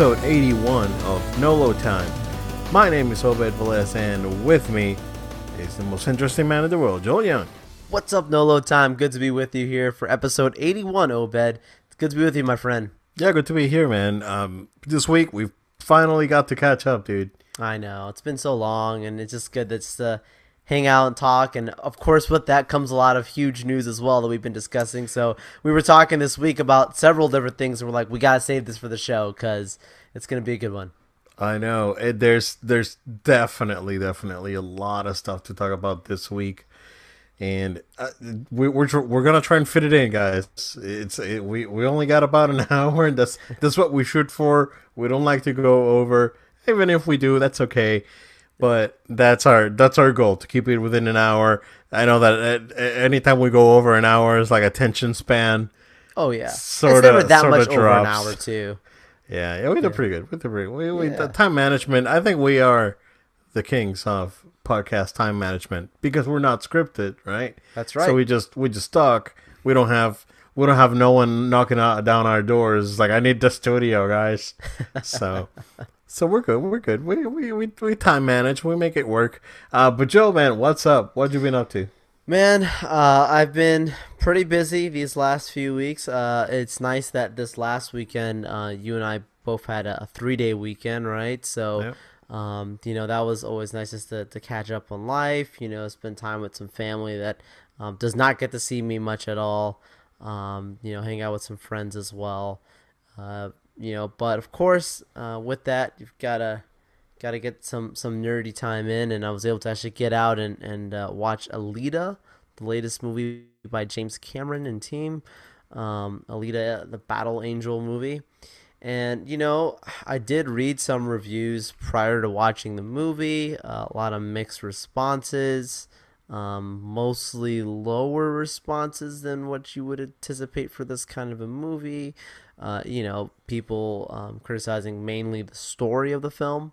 and welcome to episode 81 of Nolo Time. My name is Obed Velez, and with me is the most interesting man in the world, Joel Young. What's up, Nolo Time? Good to be with you here for episode 81, Obed. It's good to be with you, my friend. Yeah, good to be here, man. Um, this week we finally got to catch up, dude. I know it's been so long, and it's just good that's to hang out and talk. And of course, with that comes a lot of huge news as well that we've been discussing. So we were talking this week about several different things, and we're like, we gotta save this for the show because it's gonna be a good one. I know it, there's there's definitely definitely a lot of stuff to talk about this week, and uh, we, we're we're gonna try and fit it in, guys. It's it, we we only got about an hour, and that's that's what we shoot for. We don't like to go over. Even if we do, that's okay. But that's our that's our goal to keep it within an hour. I know that at, at anytime we go over an hour is like attention span. Oh yeah, it's never that sorta much over an hour too. Yeah, yeah, we did pretty good. We did pretty. We, we Yeah. the time management. I think we are the kings of podcast time management because we're not scripted, right? That's right. So we just we just talk. We don't have we don't have no one knocking out, down our doors like I need the studio, guys. so so we're good. We're good. We we we, we time manage. We make it work. Uh, but Joe, man, what's up? What you been up to? Man, uh, I've been pretty busy these last few weeks. Uh, it's nice that this last weekend, uh, you and I both had a, a three day weekend, right? So, Yep. um, you know, that was always nice just to, to catch up on life, you know, spend time with some family that um, does not get to see me much at all, um, you know, hang out with some friends as well. Uh, you know, but of course, uh, with that, you've got to got to get some some nerdy time in and i was able to actually get out and and uh, watch alita the latest movie by james cameron and team um, alita the battle angel movie. And you know i did read some reviews prior to watching the movie uh, a lot of mixed responses um, mostly lower responses than what you would anticipate for this kind of a movie uh, you know people um, criticizing mainly the story of the film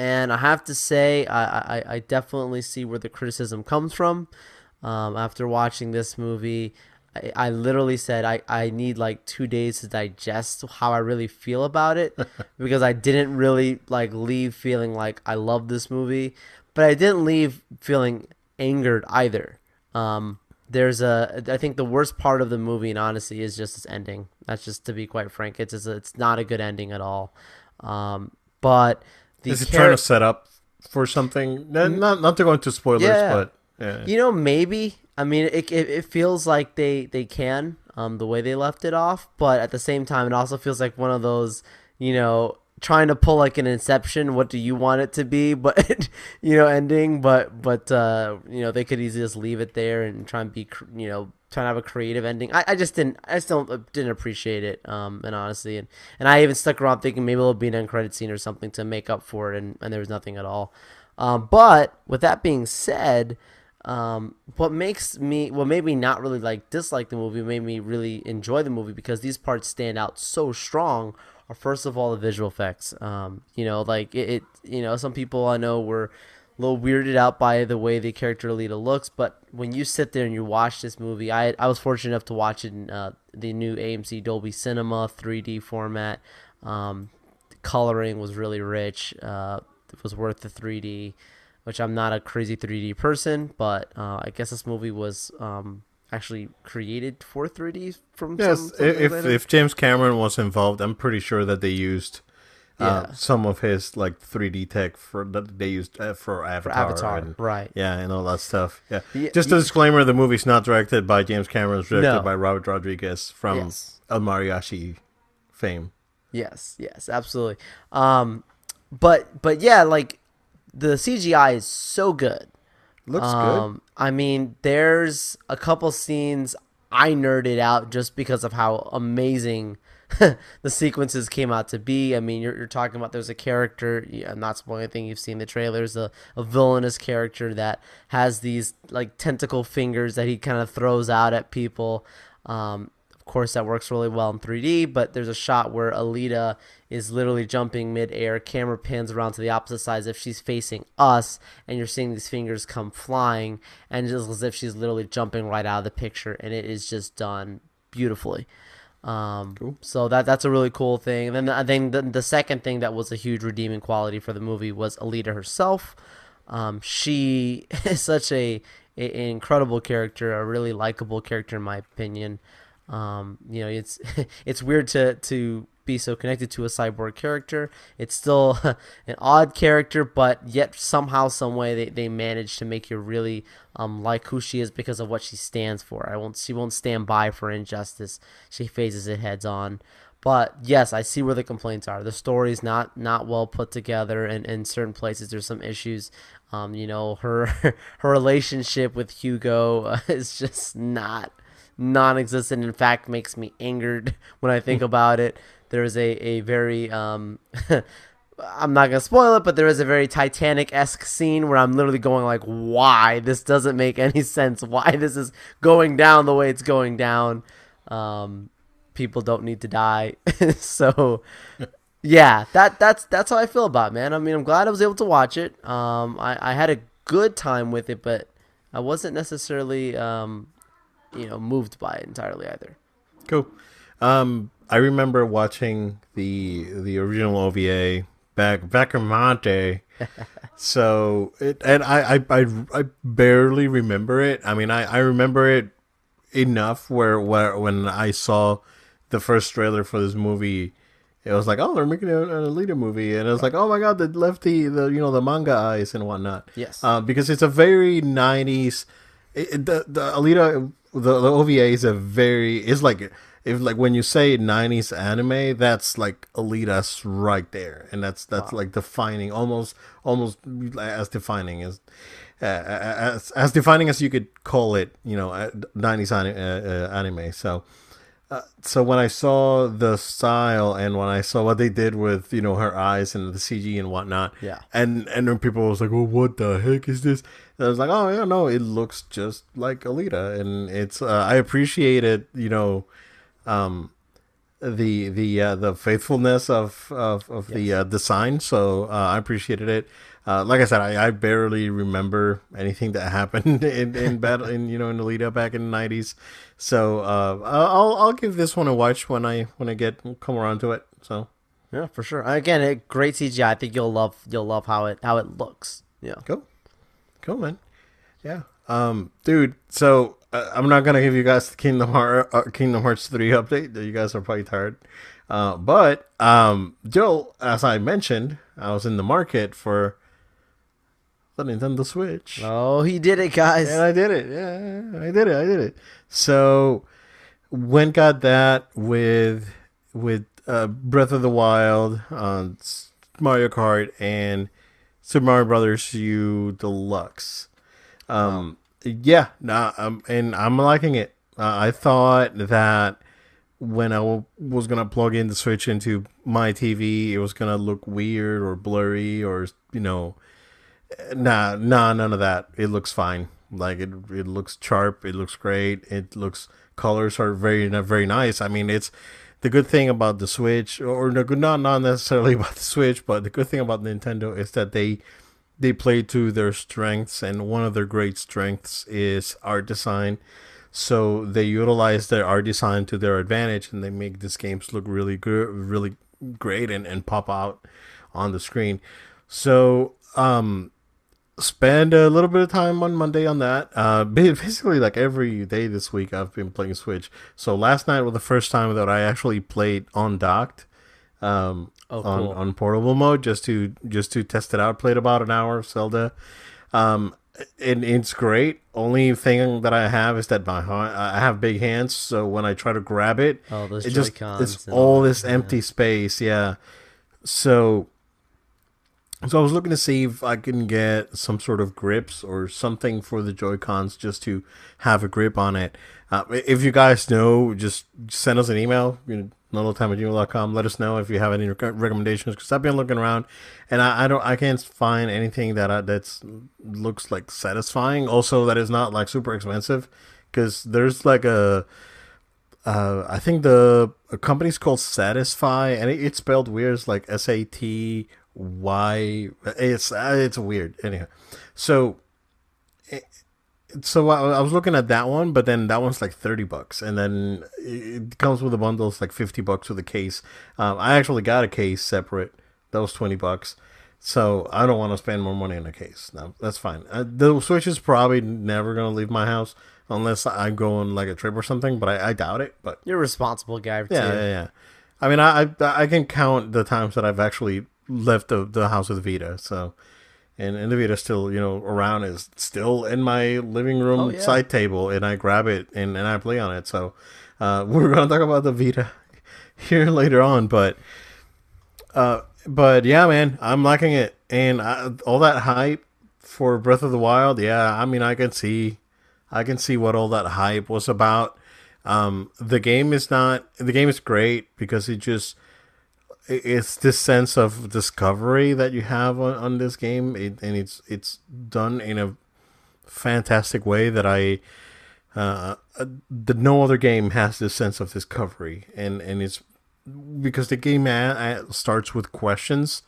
and I have to say, I, I, I definitely see where the criticism comes from. Um, after watching this movie, I, I literally said I, I need like two days to digest how I really feel about it because I didn't really like leave feeling like I love this movie, but I didn't leave feeling angered either. Um, there's a I think the worst part of the movie, in honesty, is just its ending. That's just to be quite frank. It's just, it's not a good ending at all. Um, but the Is it char- trying to set up for something? Not not, not to go into spoilers, Yeah. but yeah. You know, maybe. I mean, it, it, it feels like they, they can, um, the way they left it off, but at the same time, it also feels like one of those, you know, trying to pull like an Inception. What do you want it to be? But you know, ending. But but uh, you know, they could easily just leave it there and try and be, you know, trying to have a creative ending. I, I just didn't. I just don't didn't appreciate it. Um, and honestly, and and I even stuck around thinking maybe it'll be an end credit scene or something to make up for it, and and there was nothing at all. Um, but with that being said, um, what makes me, what made me not really like dislike the movie, made me really enjoy the movie because these parts stand out so strong. Are first of all the visual effects. Um, you know, like it, it, you know, some people I know were a little weirded out by the way the character Alita looks, but when you sit there and you watch this movie, I I was fortunate enough to watch it in uh, the new AMC Dolby Cinema 3D format. Um, coloring was really rich. Uh, it was worth the 3D, which I'm not a crazy 3D person, but uh, I guess this movie was um, actually created for 3D from Yes, some, if if James Cameron was involved, I'm pretty sure that they used uh, Yeah. some of his like 3D tech for that they used uh, for for Avatar. Avatar, and, right? Yeah, and all that stuff. Yeah. Yeah, Just a disclaimer: the movie's not directed by James Cameron. It's directed No. by Robert Rodriguez from Yes. El Mariachi fame. Yes, yes, absolutely. Um, but but yeah, like the CGI is so good. Looks Um, I mean, there's a couple scenes I nerded out just because of how amazing the sequences came out to be. I mean, you're, you're talking about there's a character, yeah, I'm not spoiling anything, you've seen the trailers, a, a villainous character that has these like tentacle fingers that he kind of throws out at people. Um, course, that works really well in 3D, but there's a shot where Alita is literally jumping midair. Camera pans around to the opposite side as if she's facing us, and you're seeing these fingers come flying, and just as if she's literally jumping right out of the picture, and it is just done beautifully. Um, cool. So that that's a really cool thing. And then I think the, the second thing that was a huge redeeming quality for the movie was Alita herself. Um, she is such a, a, an incredible character, a really likable character in my opinion. Um, you know, it's it's weird to to be so connected to a cyborg character. It's still an odd character, but yet somehow, some way, they, they manage to make you really um, like who she is because of what she stands for. I won't she won't stand by for injustice. She faces it heads on. But yes, I see where the complaints are. The story's not not well put together, and in certain places there's some issues. Um, you know, her her relationship with Hugo is just not non-existent. In fact, makes me angered when I think about it. There is a a very um, I'm not gonna spoil it, but there is a very Titanic esque scene where I'm literally going like, "Why this doesn't make any sense? Why this is going down the way it's going down?" Um, people don't need to die, so yeah, that that's that's how I feel about it, man. I mean, I'm glad I was able to watch it. Um, I I had a good time with it, but I wasn't necessarily um, you know, moved by it entirely either. Cool. Um, I remember watching the the original OVA back back in my day. so it and I, I I I barely remember it. I mean, I I remember it enough where where when I saw the first trailer for this movie, it was like, oh, they're making an Alita movie, and it was like, oh my god, the lefty, the you know the manga eyes and whatnot. Yes, uh, because it's a very '90s. It, the the Alita the, the OVA is a very is like if like when you say 90s anime that's like Alita's right there and that's that's wow. like defining almost almost as defining as uh, as as defining as you could call it you know 90s uh, uh, anime so uh, so when I saw the style and when I saw what they did with you know her eyes and the CG and whatnot, yeah, and and then people was like, well, what the heck is this? I was like, oh yeah, no, it looks just like Alita, and it's uh, I appreciate it, you know, um, the the uh, the faithfulness of of, of yes. the uh, design. So uh, I appreciated it. Uh, like I said, I, I barely remember anything that happened in in battle in you know in the lead up back in the nineties. So uh, I'll I'll give this one a watch when I when I get come around to it. So yeah, for sure. Again, it, great CGI. I think you'll love you'll love how it how it looks. Yeah, cool, cool, man. Yeah, um, dude. So uh, I'm not gonna give you guys the Kingdom Heart uh, Kingdom Hearts three update. You guys are probably tired. Uh, but um, Joe, as I mentioned, I was in the market for the Nintendo Switch. Oh, he did it, guys. And I did it. Yeah, I did it. I did it. So went got that with with uh, Breath of the Wild, uh, Mario Kart, and Super Mario Brothers U Deluxe. Um, wow. yeah, nah, um, and I'm liking it. Uh, I thought that when I w- was gonna plug in the Switch into my TV, it was gonna look weird or blurry or you know Nah, nah, none of that. It looks fine. Like it, it looks sharp. It looks great. It looks colors are very, very nice. I mean, it's the good thing about the Switch, or not not necessarily about the Switch, but the good thing about Nintendo is that they they play to their strengths, and one of their great strengths is art design. So they utilize their art design to their advantage, and they make these games look really good, really great, and, and pop out on the screen. So um, spend a little bit of time on Monday on that. Uh, basically, like every day this week, I've been playing Switch. So last night was the first time that I actually played on docked, um, oh, on cool. on portable mode, just to just to test it out. Played about an hour of Zelda. Um, and it's great. Only thing that I have is that my I have big hands, so when I try to grab it, oh, it just it's all this empty yeah. space. Yeah. So so I was looking to see if I can get some sort of grips or something for the Joy Cons just to have a grip on it. Uh, if you guys know, just send us an email, you know, time at gmail.com. Let us know if you have any recommendations because I've been looking around and I, I, don't, I can't find anything that I, that's looks like satisfying. Also, that is not like super expensive because there's like a, uh, I think the company's called Satisfye and it, it's spelled weird. It's like S A T why it's uh, it's weird anyhow so so I, I was looking at that one, but then that one's like thirty bucks, and then it comes with a bundle. It's like fifty bucks with a case. Um, I actually got a case separate. That was twenty bucks. So I don't want to spend more money on a case. No, that's fine. Uh, the Switch is probably never gonna leave my house unless I go on like a trip or something. But I, I doubt it. But You're a responsible guy too. yeah, yeah, yeah. I mean, I, I I can count the times that I've actually left the, the house with Vita. So, and, and the Vita still you know around is still in my living room Oh, yeah. side table, and I grab it and, and I play on it. So, uh, we're gonna talk about the Vita here later on, but uh, but yeah, man, I'm liking it, and I, all that hype for Breath of the Wild. Yeah, I mean, I can see, I can see what all that hype was about. Um, the game is not. The game is great because it just it's this sense of discovery that you have on, on this game, it, and it's it's done in a fantastic way that I uh, the no other game has this sense of discovery, and and it's because the game starts with questions,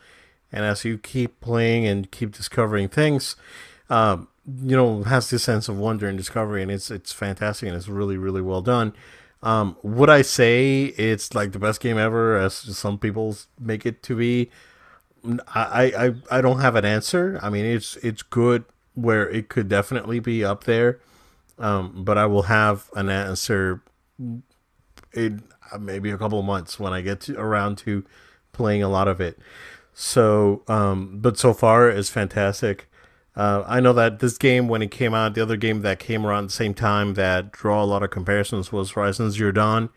and as you keep playing and keep discovering things, um, you know, has this sense of wonder and discovery, and it's it's fantastic and it's really really well done. Um, would I say it's like the best game ever, as some people make it to be? I, I I don't have an answer. I mean, it's it's good where it could definitely be up there, um, but I will have an answer in uh, maybe a couple of months when I get to, around to playing a lot of it. So, um, but so far it's fantastic. Uh, I know that this game, when it came out, the other game that came around the same time that draw a lot of comparisons was Horizon Zero Dawn.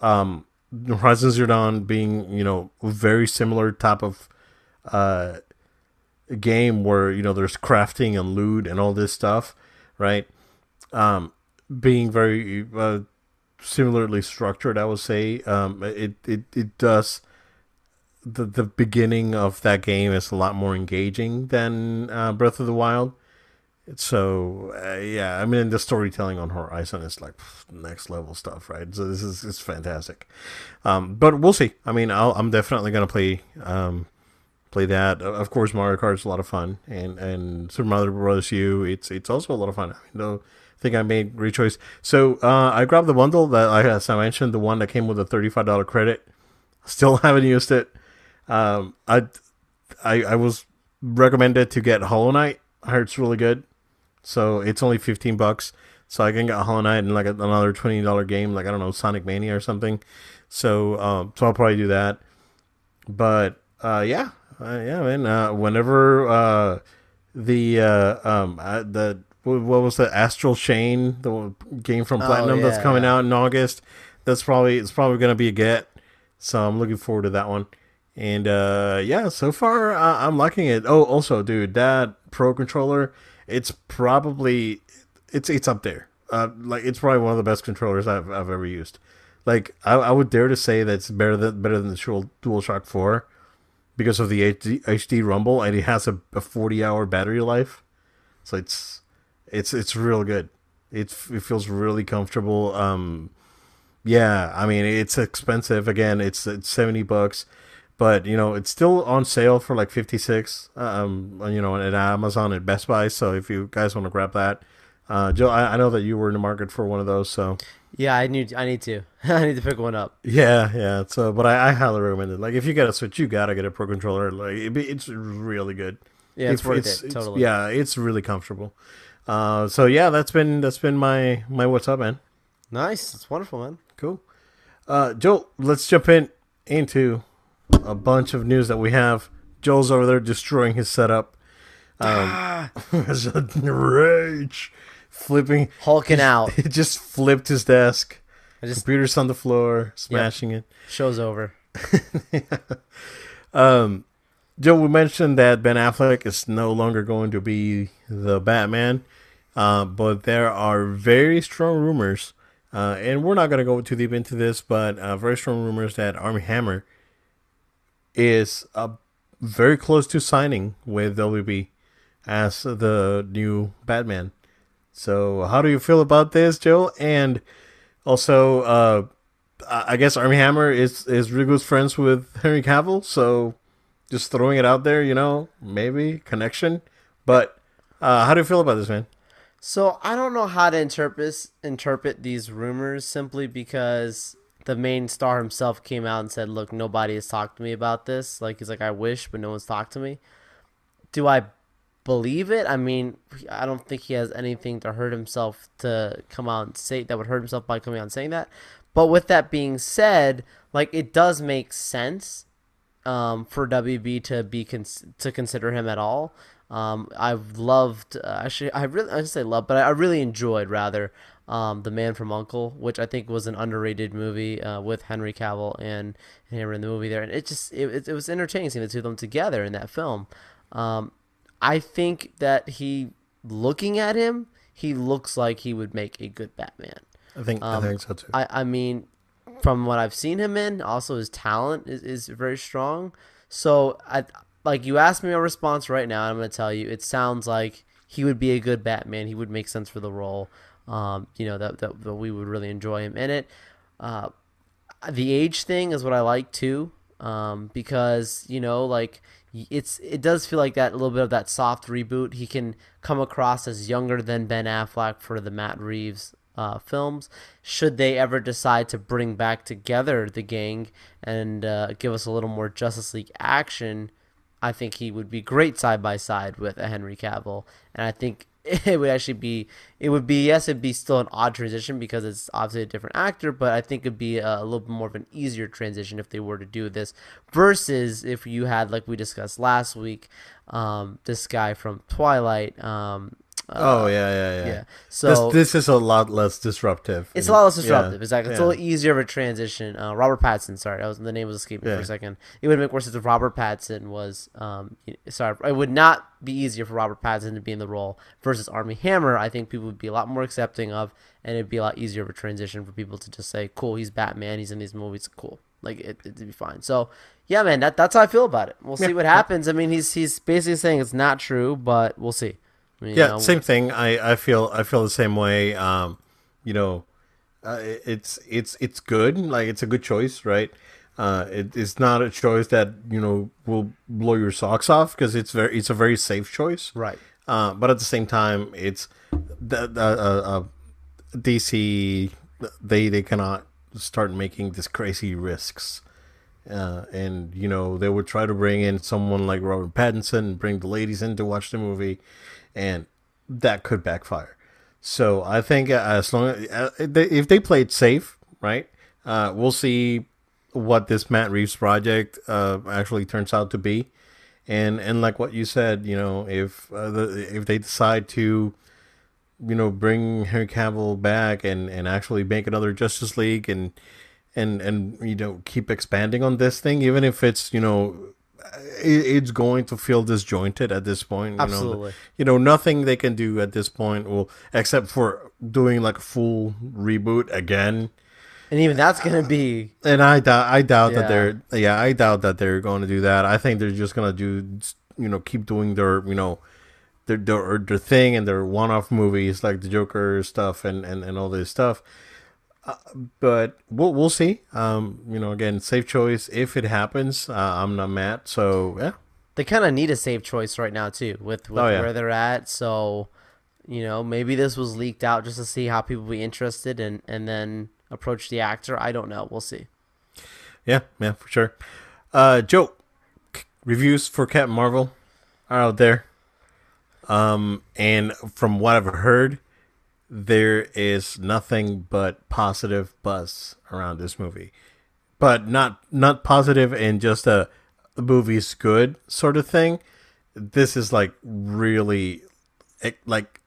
Um, Horizon Zero Dawn being, you know, very similar type of uh, game where you know there's crafting and loot and all this stuff, right? Um, being very uh, similarly structured, I would say. Um, it it it does the the beginning of that game is a lot more engaging than uh, Breath of the Wild. So uh, yeah, I mean the storytelling on Horizon is like next level stuff, right? So this is it's fantastic. Um, but we'll see. I mean, I'll, I'm definitely gonna play um, play that. Of course, Mario Kart's a lot of fun, and and Super Mario Bros. U, it's it's also a lot of fun. I mean, though, I think I made great choice. So uh, I grabbed the bundle that I as I mentioned, the one that came with a thirty five dollar credit. Still haven't used it. Um, I, I I was recommended to get Hollow Knight. I heard it's really good. So it's only fifteen bucks. So I can get Hollow Knight and like another twenty dollar game, like I don't know Sonic Mania or something. So um, so I'll probably do that. But uh, yeah, uh, yeah, man. Uh, whenever uh, the uh, um uh, the what was the Astral Chain, the game from Oh, Platinum that's coming yeah. out in August, that's probably it's probably gonna be a get. So I'm looking forward to that one. And uh, yeah, so far uh, I'm liking it. Oh, also, dude, that Pro controller, it's probably it's it's up there. Uh, like it's probably one of the best controllers I've I've ever used. Like I, I would dare to say that it's better than better than the Dual DualShock Four because of the HD, HD Rumble, and it has a, a 40 hour battery life. So it's it's it's real good. It's it feels really comfortable. Um, yeah, I mean it's expensive. Again, it's it's 70 bucks, but you know it's still on sale for like 56. Um, you know, at Amazon and Best Buy. So if you guys want to grab that, uh, Joe, I, I know that you were in the market for one of those. So Yeah, I need I need to. I need to pick one up. yeah, yeah. So, but I, I highly recommend it. Like, if you get a Switch, you gotta get a Pro controller. Like, it, it's really good. Yeah, it's worth it. Totally. Yeah, it's really comfortable. Uh, so yeah, that's been that's been my my what's up, man. Nice. It's wonderful, man. Cool. Uh, joe let's jump in into a bunch of news that we have. Joel's over there destroying his setup. Um, rage, flipping. Hulking out. He just flipped his desk. I just Computer's on the floor, smashing it. show's over. Um, Joe, we mentioned that Ben Affleck is no longer going to be the Batman, uh, but there are very strong rumors, uh, and we're not going to go too deep into this, but uh, very strong rumors that Armie Hammer is uh, very close to signing with WB as the new Batman. So, how do you feel about this, Joe? And also, uh, I guess Armie Hammer is is really good friends with Henry Cavill, so just throwing it out there, you know, maybe connection. But uh, how do you feel about this, man? So I don't know how to interpret interpret these rumors simply because the main star himself came out and said, "Look, nobody has talked to me about this." Like he's like, "I wish, but no one's talked to me." Do I believe it? I mean, I don't think he has anything to hurt himself to come out and say that would hurt himself by coming out and saying that. But with that being said, like it does make sense um, for WB to be cons- to consider him at all. Um, I've loved uh, actually I really I say love, but I really enjoyed rather um, the Man from Uncle, which I think was an underrated movie uh, with Henry Cavill and him in the movie there, and it just it, it was entertaining seeing the two of them together in that film. Um, I think that he looking at him, he looks like he would make a good Batman. I think um, I think so too. I, I mean, from what I've seen him in, also his talent is, is very strong. So I like you asked me a response right now, I'm gonna tell you it sounds like he would be a good Batman. He would make sense for the role. Um, you know that, that, that we would really enjoy him in it. Uh, the age thing is what I like too, um, because you know like it's it does feel like that a little bit of that soft reboot. He can come across as younger than Ben Affleck for the Matt Reeves uh, films. Should they ever decide to bring back together the gang and uh, give us a little more Justice League action, I think he would be great side by side with a Henry Cavill, and I think it would actually be it would be yes it'd be still an odd transition because it's obviously a different actor but i think it'd be a, a, little bit more of an easier transition if they were to do this versus if you had like we discussed last week um, this guy from twilight um, oh yeah, yeah, yeah. Yeah. So this, this is a lot less disruptive. It's a lot less disruptive. Yeah. Exactly. It's yeah. a little easier of a transition. Uh, Robert Pattinson. Sorry, that was the name was escaping yeah. for a second. It would make more sense if Robert Pattinson was. Um, sorry, it would not be easier for Robert Pattinson to be in the role versus Armie Hammer. I think people would be a lot more accepting of, and it'd be a lot easier of a transition for people to just say, "Cool, he's Batman. He's in these movies. Cool." Like it, it'd be fine. So yeah, man, that, that's how I feel about it. We'll see what happens. I mean, he's he's basically saying it's not true, but we'll see. You yeah, know? same thing. I, I feel I feel the same way. Um, you know, uh, it's it's it's good. Like it's a good choice, right? Uh, it, it's not a choice that you know will blow your socks off because it's very it's a very safe choice, right? Uh, but at the same time, it's the, the uh, uh DC they they cannot start making these crazy risks. Uh, and you know they would try to bring in someone like Robert Pattinson and bring the ladies in to watch the movie, and that could backfire. So I think as long as uh, if they play it safe, right, uh, we'll see what this Matt Reeves project uh, actually turns out to be, and and like what you said, you know, if uh, the, if they decide to, you know, bring Henry Cavill back and and actually make another Justice League and and and you know keep expanding on this thing, even if it's you know it's going to feel disjointed at this point. You Absolutely. Know, you know, nothing they can do at this point will, except for doing like a full reboot again. And even that's going to be. And I doubt, I doubt yeah. that they're, yeah, I doubt that they're going to do that. I think they're just going to do, you know, keep doing their, you know, their, their, their thing and their one-off movies like the Joker stuff and, and, and all this stuff uh, but we'll we'll see. Um, you know, again, safe choice if it happens. Uh, I'm not mad. So yeah, they kind of need a safe choice right now too, with, with oh, yeah. where they're at. So you know, maybe this was leaked out just to see how people be interested and and then approach the actor. I don't know. We'll see. Yeah, yeah, for sure. Uh, Joe, reviews for Captain Marvel are out there. Um, and from what I've heard, there is nothing but positive buzz around this movie, but not not positive in just a the movie's good sort of thing. This is like really like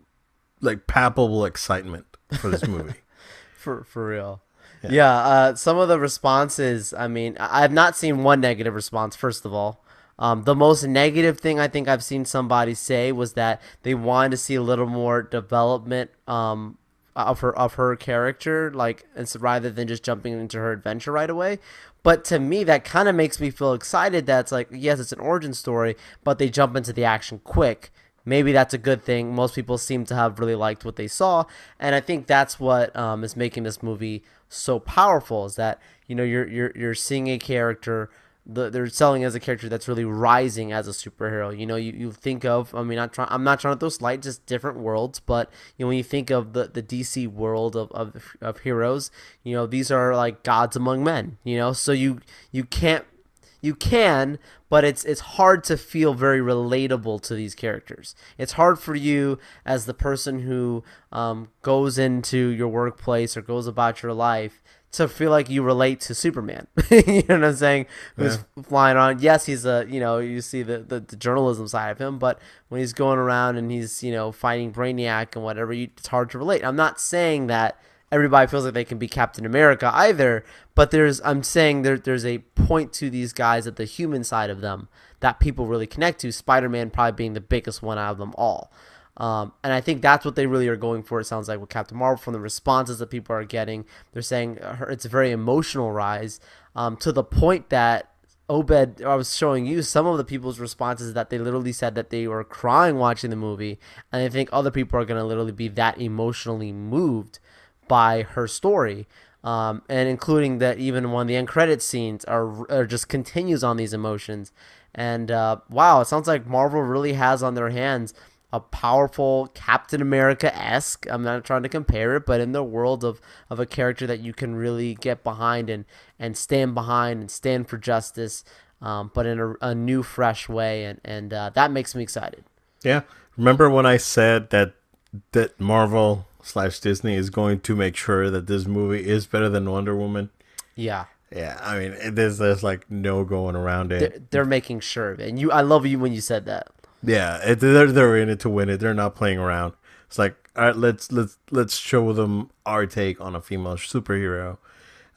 like palpable excitement for this movie. for for real. Yeah, yeah uh, some of the responses. I mean, I've not seen one negative response. First of all, um, the most negative thing I think I've seen somebody say was that they wanted to see a little more development um, of her of her character, like and rather than just jumping into her adventure right away. But to me, that kind of makes me feel excited. That's like yes, it's an origin story, but they jump into the action quick. Maybe that's a good thing. Most people seem to have really liked what they saw, and I think that's what um, is making this movie so powerful. Is that you know you're you're you're seeing a character the, they're selling as a character that's really rising as a superhero. You know, you, you think of I mean, I'm, try, I'm not trying to throw slight, just different worlds, but you know when you think of the, the DC world of, of of heroes, you know these are like gods among men. You know, so you you can't you can, but it's it's hard to feel very relatable to these characters. It's hard for you as the person who um, goes into your workplace or goes about your life to feel like you relate to Superman. you know what I'm saying? Who's yeah. flying around. Yes, he's a you know you see the, the, the journalism side of him, but when he's going around and he's you know fighting Brainiac and whatever, you, it's hard to relate. I'm not saying that everybody feels like they can be Captain America either, but there's I'm saying there there's a point to these guys at the human side of them that people really connect to. Spider Man probably being the biggest one out of them all. Um, and I think that's what they really are going for. It sounds like with Captain Marvel, from the responses that people are getting, they're saying it's a very emotional rise um, to the point that Obed, I was showing you some of the people's responses that they literally said that they were crying watching the movie, and I think other people are going to literally be that emotionally moved by her story. Um, and including that even one of the end credit scenes are, are just continues on these emotions. And uh, wow, it sounds like Marvel really has on their hands a powerful Captain America esque. I'm not trying to compare it, but in the world of, of a character that you can really get behind and, and stand behind and stand for justice, um, but in a, a, new, fresh way. And, and uh, that makes me excited. Yeah. Remember when I said that that Marvel slash Disney is going to make sure that this movie is better than Wonder Woman? Yeah. Yeah, I mean, there's there's like no going around it. They're, they're making sure, and you, I love you when you said that. Yeah, it, they're they're in it to win it. They're not playing around. It's like, all right, let's let's let's show them our take on a female superhero.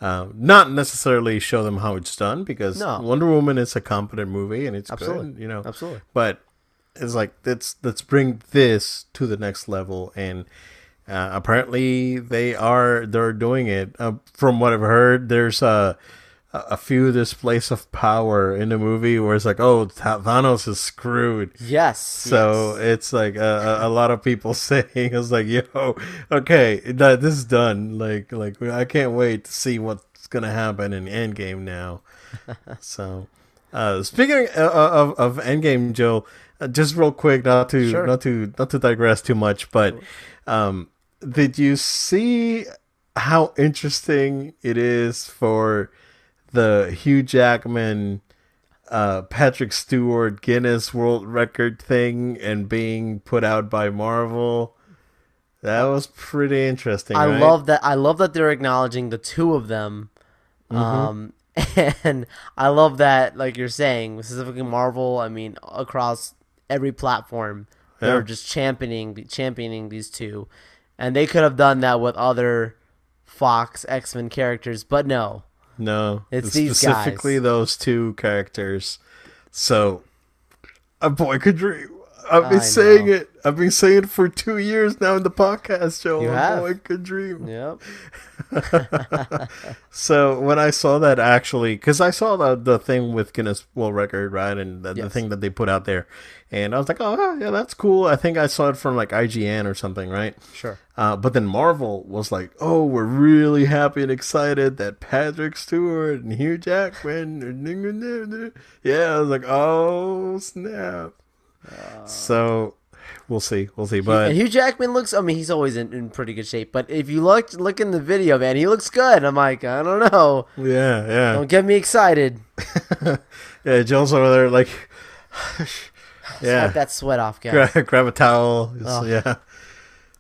Uh, not necessarily show them how it's done because no. Wonder Woman is a competent movie and it's absolutely. good, you know. Absolutely. But it's like let's let's bring this to the next level and uh, apparently they are they're doing it. Uh, from what I've heard, there's a a few displays of power in the movie where it's like, oh, Thanos is screwed. Yes. So yes. it's like a, a, lot of people saying it's like, yo, okay, this is done. Like, like I can't wait to see what's gonna happen in Endgame now. so, uh, speaking of, of, of Endgame, Joe, uh, just real quick, not to sure. not to not to digress too much, but um, did you see how interesting it is for the Hugh Jackman, uh, Patrick Stewart Guinness World Record thing and being put out by Marvel. That was pretty interesting. I right? love that. I love that they're acknowledging the two of them. Mm-hmm. Um, and I love that, like you're saying, specifically Marvel. I mean, across every platform, they're yeah. just championing championing these two, and they could have done that with other Fox X Men characters, but no, no, it's specifically guys. those two characters. So, a boy could dream. I've been saying know. it. I've been saying it for two years now in the podcast, Joe. You have. boy could dream. Yep. so when I saw that, actually, because I saw the the thing with Guinness World Record, right, and the, yes. the, thing that they put out there, and I was like, oh yeah, that's cool. I think I saw it from like IGN or something, right? Sure. Uh, but then Marvel was like, oh, we're really happy and excited that Patrick Stewart and Hugh Jackman, yeah, I was like, oh snap. Uh, so we'll see, we'll see. But Hugh Jackman looks. I mean, he's always in, in pretty good shape. But if you look look in the video, man, he looks good. I'm like, I don't know. Yeah, yeah. Don't get me excited. yeah, Joel's over there like. yeah, Wipe that sweat off, guys. Grab, grab a towel. Oh. Yeah,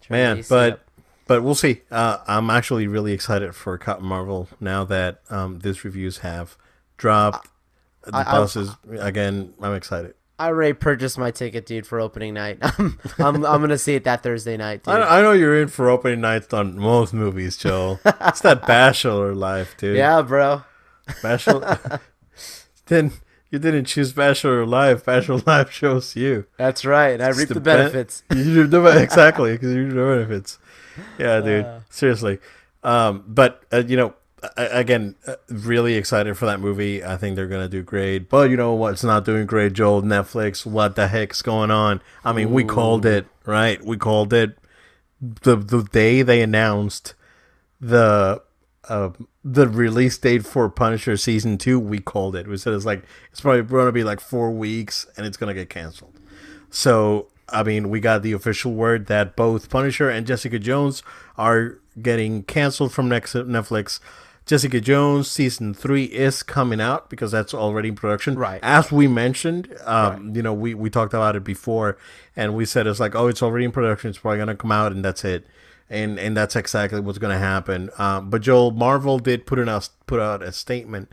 man. But up. but we'll see. Uh, I'm actually really excited for Captain Marvel now that um, these reviews have dropped. The I, bosses again. I'm excited. I already purchased my ticket, dude, for opening night. I'm I'm, I'm gonna see it that Thursday night. Dude. I, I know you're in for opening nights on most movies, Joe. it's that bachelor life, dude. Yeah, bro. Bachelor. then you didn't choose Bachelor Life. Bachelor Life chose you. That's right. I reap the, the benefits. Ben- you do exactly because you reap the benefits. Yeah, dude. Uh, Seriously. Um, but uh, you know, again, uh, really excited for that movie. I think they're gonna do great. But you know what's not doing great, Joel? Netflix. What the heck's going on? I mean, Ooh. we called it, right? We called it the the day they announced the uh, the release date for Punisher season two, we called it. We said it's like it's probably going to be like four weeks, and it's going to get canceled. So I mean, we got the official word that both Punisher and Jessica Jones are getting canceled from Netflix. Jessica Jones season three is coming out because that's already in production. Right. As we mentioned, um, right. you know, we, we talked about it before, and we said it's like, oh, it's already in production. It's probably gonna come out, and that's it. And and that's exactly what's gonna happen. Um, but Joel Marvel did put in a, put out a statement,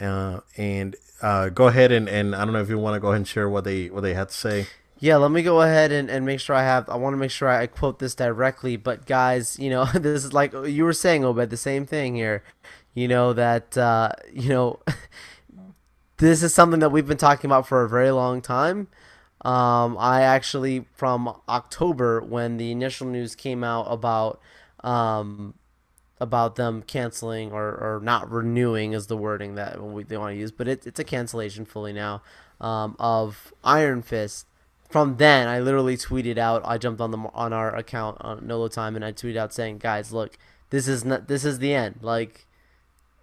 uh, and uh, go ahead and, and I don't know if you want to go ahead and share what they what they had to say. Yeah, let me go ahead and, and make sure I have. I want to make sure I quote this directly. But guys, you know, this is like you were saying, Obed, the same thing here. You know that uh, you know this is something that we've been talking about for a very long time. Um, I actually from October when the initial news came out about um, about them canceling or, or not renewing is the wording that we, they want to use, but it, it's a cancellation fully now um, of Iron Fist from then I literally tweeted out. I jumped on the on our account on Nolo Time and I tweeted out saying, "Guys, look, this is not this is the end. Like,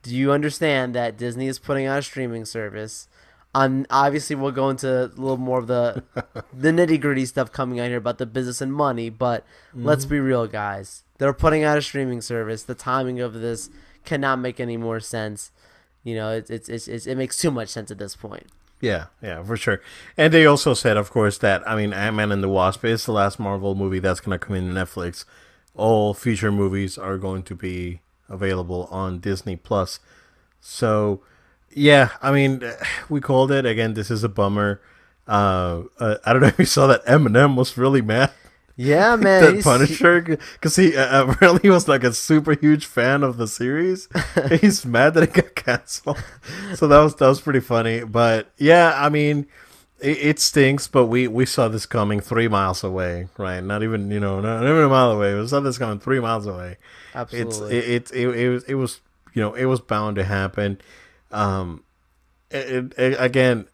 do you understand that Disney is putting out a streaming service? Um, obviously we'll go into a little more of the the nitty gritty stuff coming out here about the business and money, but mm-hmm. let's be real, guys. They're putting out a streaming service. The timing of this cannot make any more sense. You know, it's it's, it's it makes too much sense at this point. Yeah, yeah, for sure. And they also said, of course, that I mean, Ant Man and the Wasp is the last Marvel movie that's going to come in Netflix. All future movies are going to be available on Disney Plus. So, yeah, I mean, we called it again. This is a bummer. Uh, uh, I don't know if you saw that Eminem was really mad yeah, man. the Punisher, because he uh, apparently was like a super huge fan of the series. he's mad that it got canceled. So that was that was pretty funny. But yeah, I mean, it, it, stinks. But we we saw this coming three miles away, right? Not even you know not even a mile away. We saw this coming three miles away. Absolutely. It's it it, it, it was it was you know it was bound to happen. Um, it, it, again,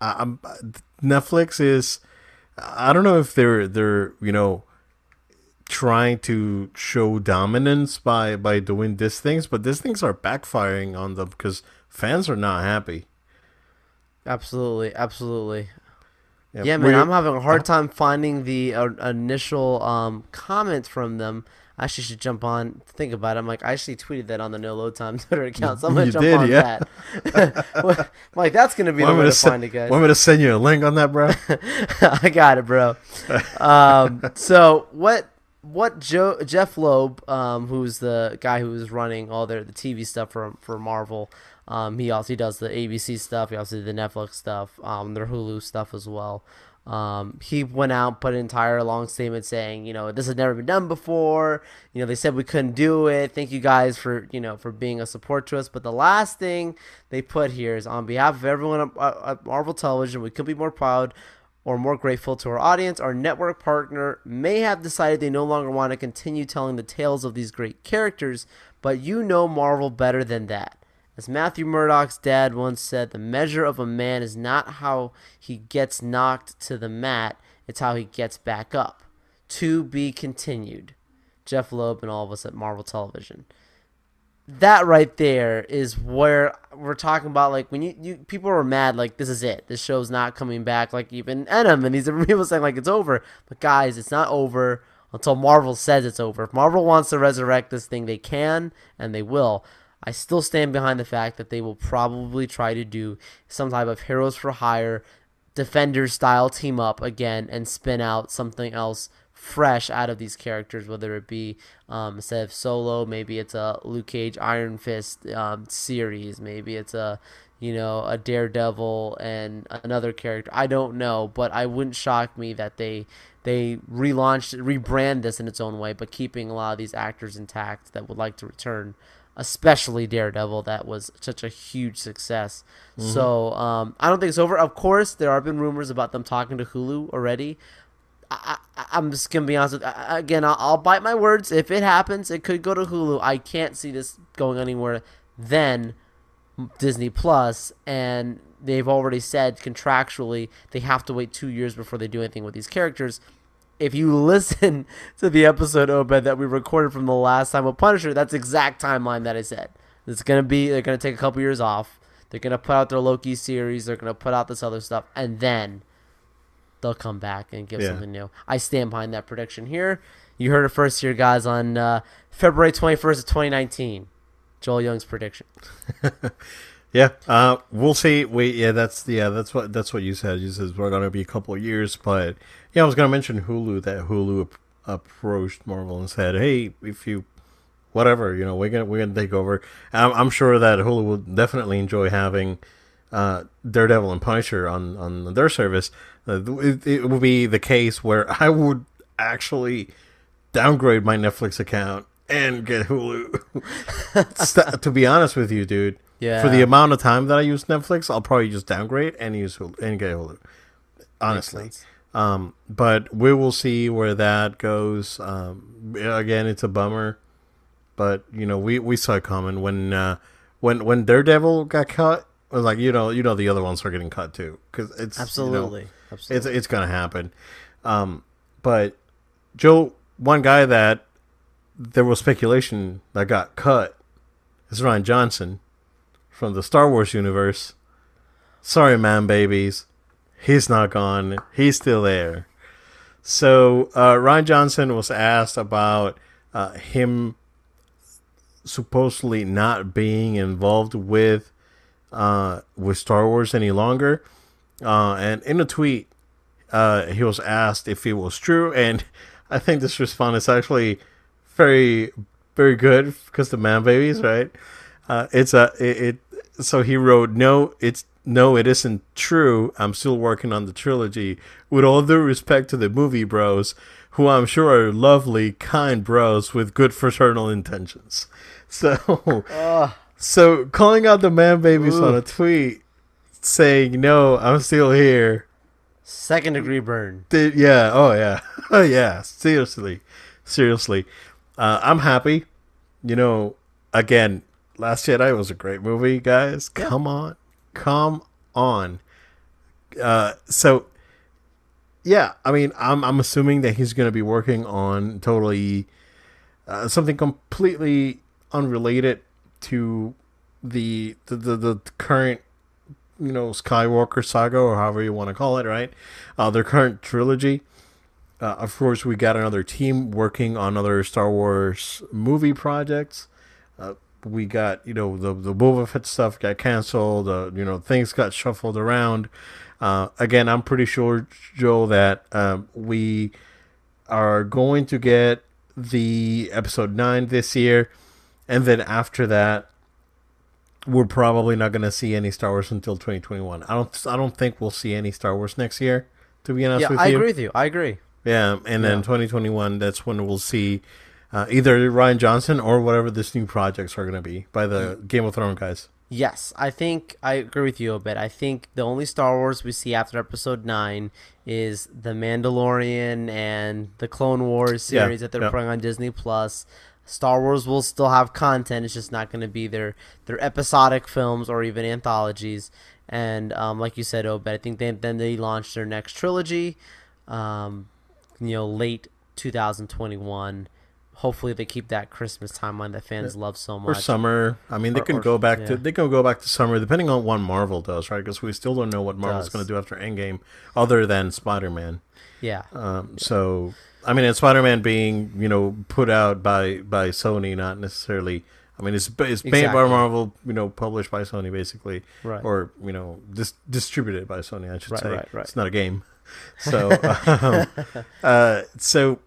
I'm Netflix is I don't know if they're they're you know trying to show dominance by by doing these things, but these things are backfiring on them because fans are not happy. Absolutely, absolutely. Yeah, yeah man, I'm having a hard time finding the uh, initial um, comments from them I actually should jump on. Think about it. I'm like, I actually tweeted that on the Nolo Time Twitter account, so I'm gonna you jump did, on yeah. that. I'm like, that's gonna be the way to, to find it, guys. Want me to send you a link on that, bro? I got it, bro. um, so what? What Joe Jeph Loeb, um, who's the guy who's running all their the TV stuff for for Marvel, um, he also he does the ABC stuff. He also did the Netflix stuff, um, their Hulu stuff as well. Um, he went out put an entire long statement saying, you know, this has never been done before. You know, they said we couldn't do it. Thank you guys for, you know, for being a support to us. But the last thing they put here is on behalf of everyone at Marvel Television, we could be more proud or more grateful to our audience. Our network partner may have decided they no longer want to continue telling the tales of these great characters, but you know Marvel better than that. As Matthew Murdock's dad once said, the measure of a man is not how he gets knocked to the mat, it's how he gets back up. To be continued. Jeph Loeb and all of us at Marvel Television. That right there is where we're talking about like when you, you people are mad like this is it this show's not coming back like even Eminem and these people saying like it's over but guys it's not over until Marvel says it's over if Marvel wants to resurrect this thing they can and they will I still stand behind the fact that they will probably try to do some type of heroes for hire, defender style team up again and spin out something else fresh out of these characters, whether it be um, instead of solo, maybe it's a Luke Cage Iron Fist um, series, maybe it's a you know a Daredevil and another character. I don't know, but I wouldn't shock me that they they relaunched, rebrand this in its own way, but keeping a lot of these actors intact that would like to return especially Daredevil, that was such a huge success. Mm-hmm. So um, I don't think it's over. Of course, there have been rumors about them talking to Hulu already. I, am just gonna be honest with again. I'll, I'll, bite my words. If it happens, it could go to Hulu. I can't see this going anywhere than Disney Plus, and they've already said contractually they have to wait two years before they do anything with these characters. If you listen to the episode Obed that we recorded from the last time with Punisher, that's exact timeline that I said. It's gonna be they're gonna take a couple years off. They're gonna put out their Loki series. They're gonna put out this other stuff, and then they'll come back and give Yeah. something new. I stand behind that prediction here. You heard it first here, guys, on uh, February twenty first of twenty nineteen. Joel Young's prediction. Yeah, uh, we'll see. Wait, yeah, that's yeah, that's what that's what you said. You said we're gonna be a couple of years, but yeah, I was gonna mention Hulu that Hulu ap- approached Marvel and said, hey, if you whatever, you know, we're gonna we're gonna take over. I'm, I'm sure that Hulu will definitely enjoy having uh, Daredevil and Punisher on on their service. Uh, it, it will be the case where I would actually downgrade my Netflix account and get Hulu. To be honest with you, dude. Yeah. For the amount of time that I use Netflix, I'll probably just downgrade and use Hulu and get Hulu. Honestly. Um, but we will see where that goes. Um, again, it's a bummer, but you know we, we saw it coming when uh, when when Daredevil got cut. It was like you know you know the other ones are getting cut too because it's you know, Absolutely, absolutely. it's it's gonna happen. Um, but Joe, one guy that there was speculation that got cut is Rian Johnson from the Star Wars universe. Sorry, man, babies, he's not gone. He's still there. So uh, Rian Johnson was asked about uh, him supposedly not being involved with uh, with Star Wars any longer. Uh, and in a tweet, uh, he was asked if it was true, and I think this response is actually very, very good because the man babies, right? Uh, it's a it, it. So he wrote, "No, it's no, it isn't true. I'm still working on the trilogy. With all due respect to the movie bros, who I'm sure are lovely, kind bros with good fraternal intentions." So, so calling out the man babies on a tweet saying, "No, I'm still here." Second degree burn. Did, yeah. Oh yeah. Oh yeah. Seriously. Seriously. Uh, I'm happy. You know, again, Last Jedi was a great movie, guys. Come on. Come on. Uh, so yeah, I mean, I'm I'm assuming that he's going to be working on totally uh, something completely unrelated to the the, the the current you know Skywalker saga or however you want to call it, right? Uh, their current trilogy. Uh, of course, we got another team working on other Star Wars movie projects. Uh, we got you know the the Boba Fett stuff got canceled. Uh, you know things got shuffled around. Uh, again, I'm pretty sure Joe that um, we are going to get the episode nine this year, and then after that, we're probably not going to see any Star Wars until 2021. I don't I don't think we'll see any Star Wars next year. To be honest Yeah, with I you, I agree with you. I agree. yeah, and then Yeah. 2021, that's when we'll see uh, either Rian Johnson or whatever this new projects are going to be by the Game of Thrones guys. Yes, I think I agree with you a bit. I think the only Star Wars we see after Episode Nine is the Mandalorian and the Clone Wars Yeah, series that they're yeah. putting on Disney Plus. Star Wars will still have content. It's just not going to be their their episodic films or even anthologies. And um, like you said, Obed, I think they, then they launched their next trilogy. Um, you know, late 2021. Hopefully, they keep that Christmas timeline that fans love so much. Or summer. I mean, they Or- can or- go back yeah. to they can go back to summer depending on what Marvel does, right? Because we still don't know what Marvel's going to do after Endgame, other than Spider Man. Yeah. Um, so I mean, and Spider Man being you know put out by by Sony, not necessarily. I mean, it's it's made by Marvel, you know, published by Sony, basically, Right. or you know, dis- distributed by Sony. I should Right, say. right, right. It's not a game. So, um, uh, so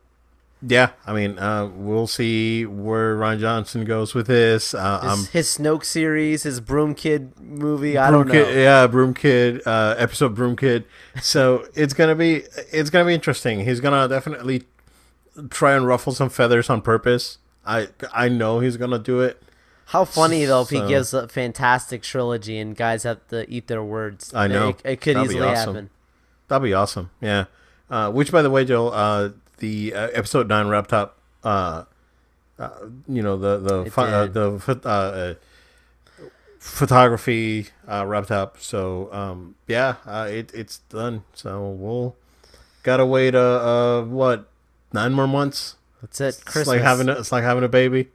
yeah, I mean, uh, we'll see where Ron Johnson goes with this. Uh, His, I'm his Snoke series, his Broom Kid movie. I don't Kid, know. yeah, Broom Kid, uh, episode Broom Kid. So it's gonna be it's gonna be interesting. He's gonna definitely try and ruffle some feathers on purpose. I I know he's gonna do it. How funny though if he gives a fantastic trilogy and guys have to eat their words. I know. It, it could That'd easily awesome. happen. That'd be awesome. Yeah. Uh, which, by the way, Joe, uh, the uh, episode nine wrapped up. Uh, uh, you know the the pho- uh, the uh, uh, photography uh, wrapped up. So um, yeah, uh, it it's done. So we'll gotta wait uh, uh what nine more months. That's it. Christmas. It's like having a, it's like having a baby.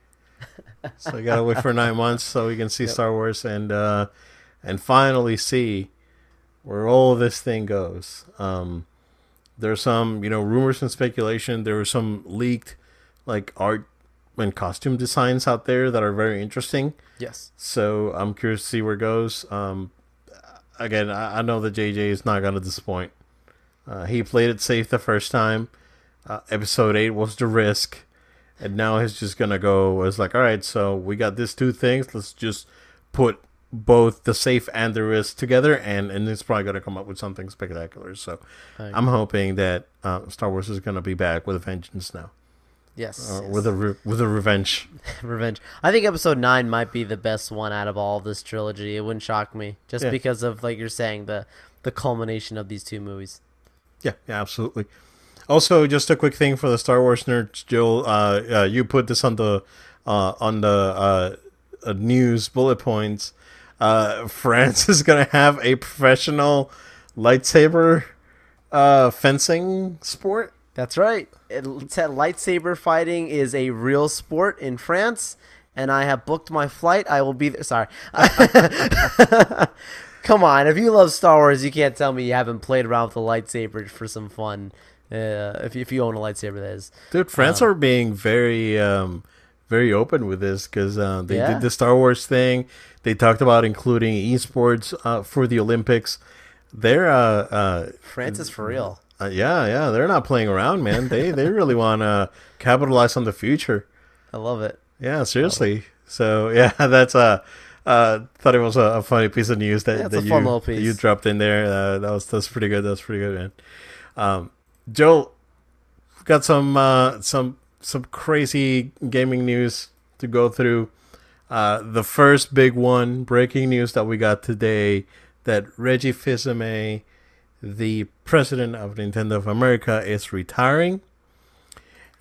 so you gotta wait for nine months so we can see yep. Star Wars and uh, and finally see where all this thing goes. Um, there's some you know rumors and speculation. There were some leaked like art and costume designs out there that are very interesting. Yes. So I'm curious to see where it goes. Um, again, I, I know that JJ is not gonna disappoint. Uh, he played it safe the first time. Uh, episode eight was the risk and now he's just gonna go It's like, all right, so we got these two things. Let's just put both the safe and the risk together, and and it's probably gonna come up with something spectacular. So I'm hoping that uh, Star Wars is gonna be back with a vengeance now. Yes, uh, yes. with a re- with a revenge. revenge. I think Episode Nine might be the best one out of all of this trilogy. It wouldn't shock me, just yeah. because of like you're saying the the culmination of these two movies. Yeah, yeah, absolutely. Also, just a quick thing for the Star Wars nerds, Joel. Uh, uh, you put this on the uh, on the uh, uh, news bullet points. Uh, France is gonna have a professional lightsaber fencing sport. That's right. It, lightsaber fighting is a real sport in France, and I have booked my flight. I will be there. Sorry. Come on, if you love Star Wars, you can't tell me you haven't played around with a lightsaber for some fun. Uh, if if you own a lightsaber, that is. Dude, France um, are being very um, very open with this because uh, they yeah. did the Star Wars thing. They talked about including esports uh, for the Olympics. They're uh, uh, France is for real. Uh, yeah, yeah, they're not playing around, man. They they really want to capitalize on the future. I love it. Yeah, seriously. So yeah, that's uh uh, thought it was a, a, funny piece of news that, yeah, that, you, that you dropped in there. Uh, that was that's pretty good. That's pretty good, man. Um, Joe, got some uh, some some crazy gaming news to go through. Uh, the first big one, breaking news that we got today, that Reggie Fils-Aimé, the president of Nintendo of America, is retiring.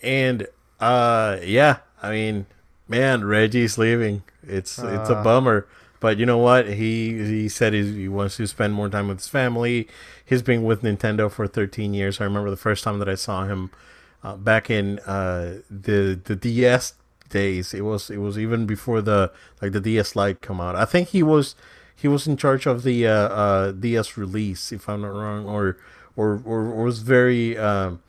And uh, yeah, I mean, man, Reggie's leaving. It's uh. it's a uh. bummer. But you know what? He he said he wants to spend more time with his family. He's been with Nintendo for 13 years. I remember the first time that I saw him uh, back in uh, the the DS days. It was it was even before the like the DS Lite come out. I think he was he was in charge of the uh, uh DS release, if I'm not wrong, or or or, or was very. Um,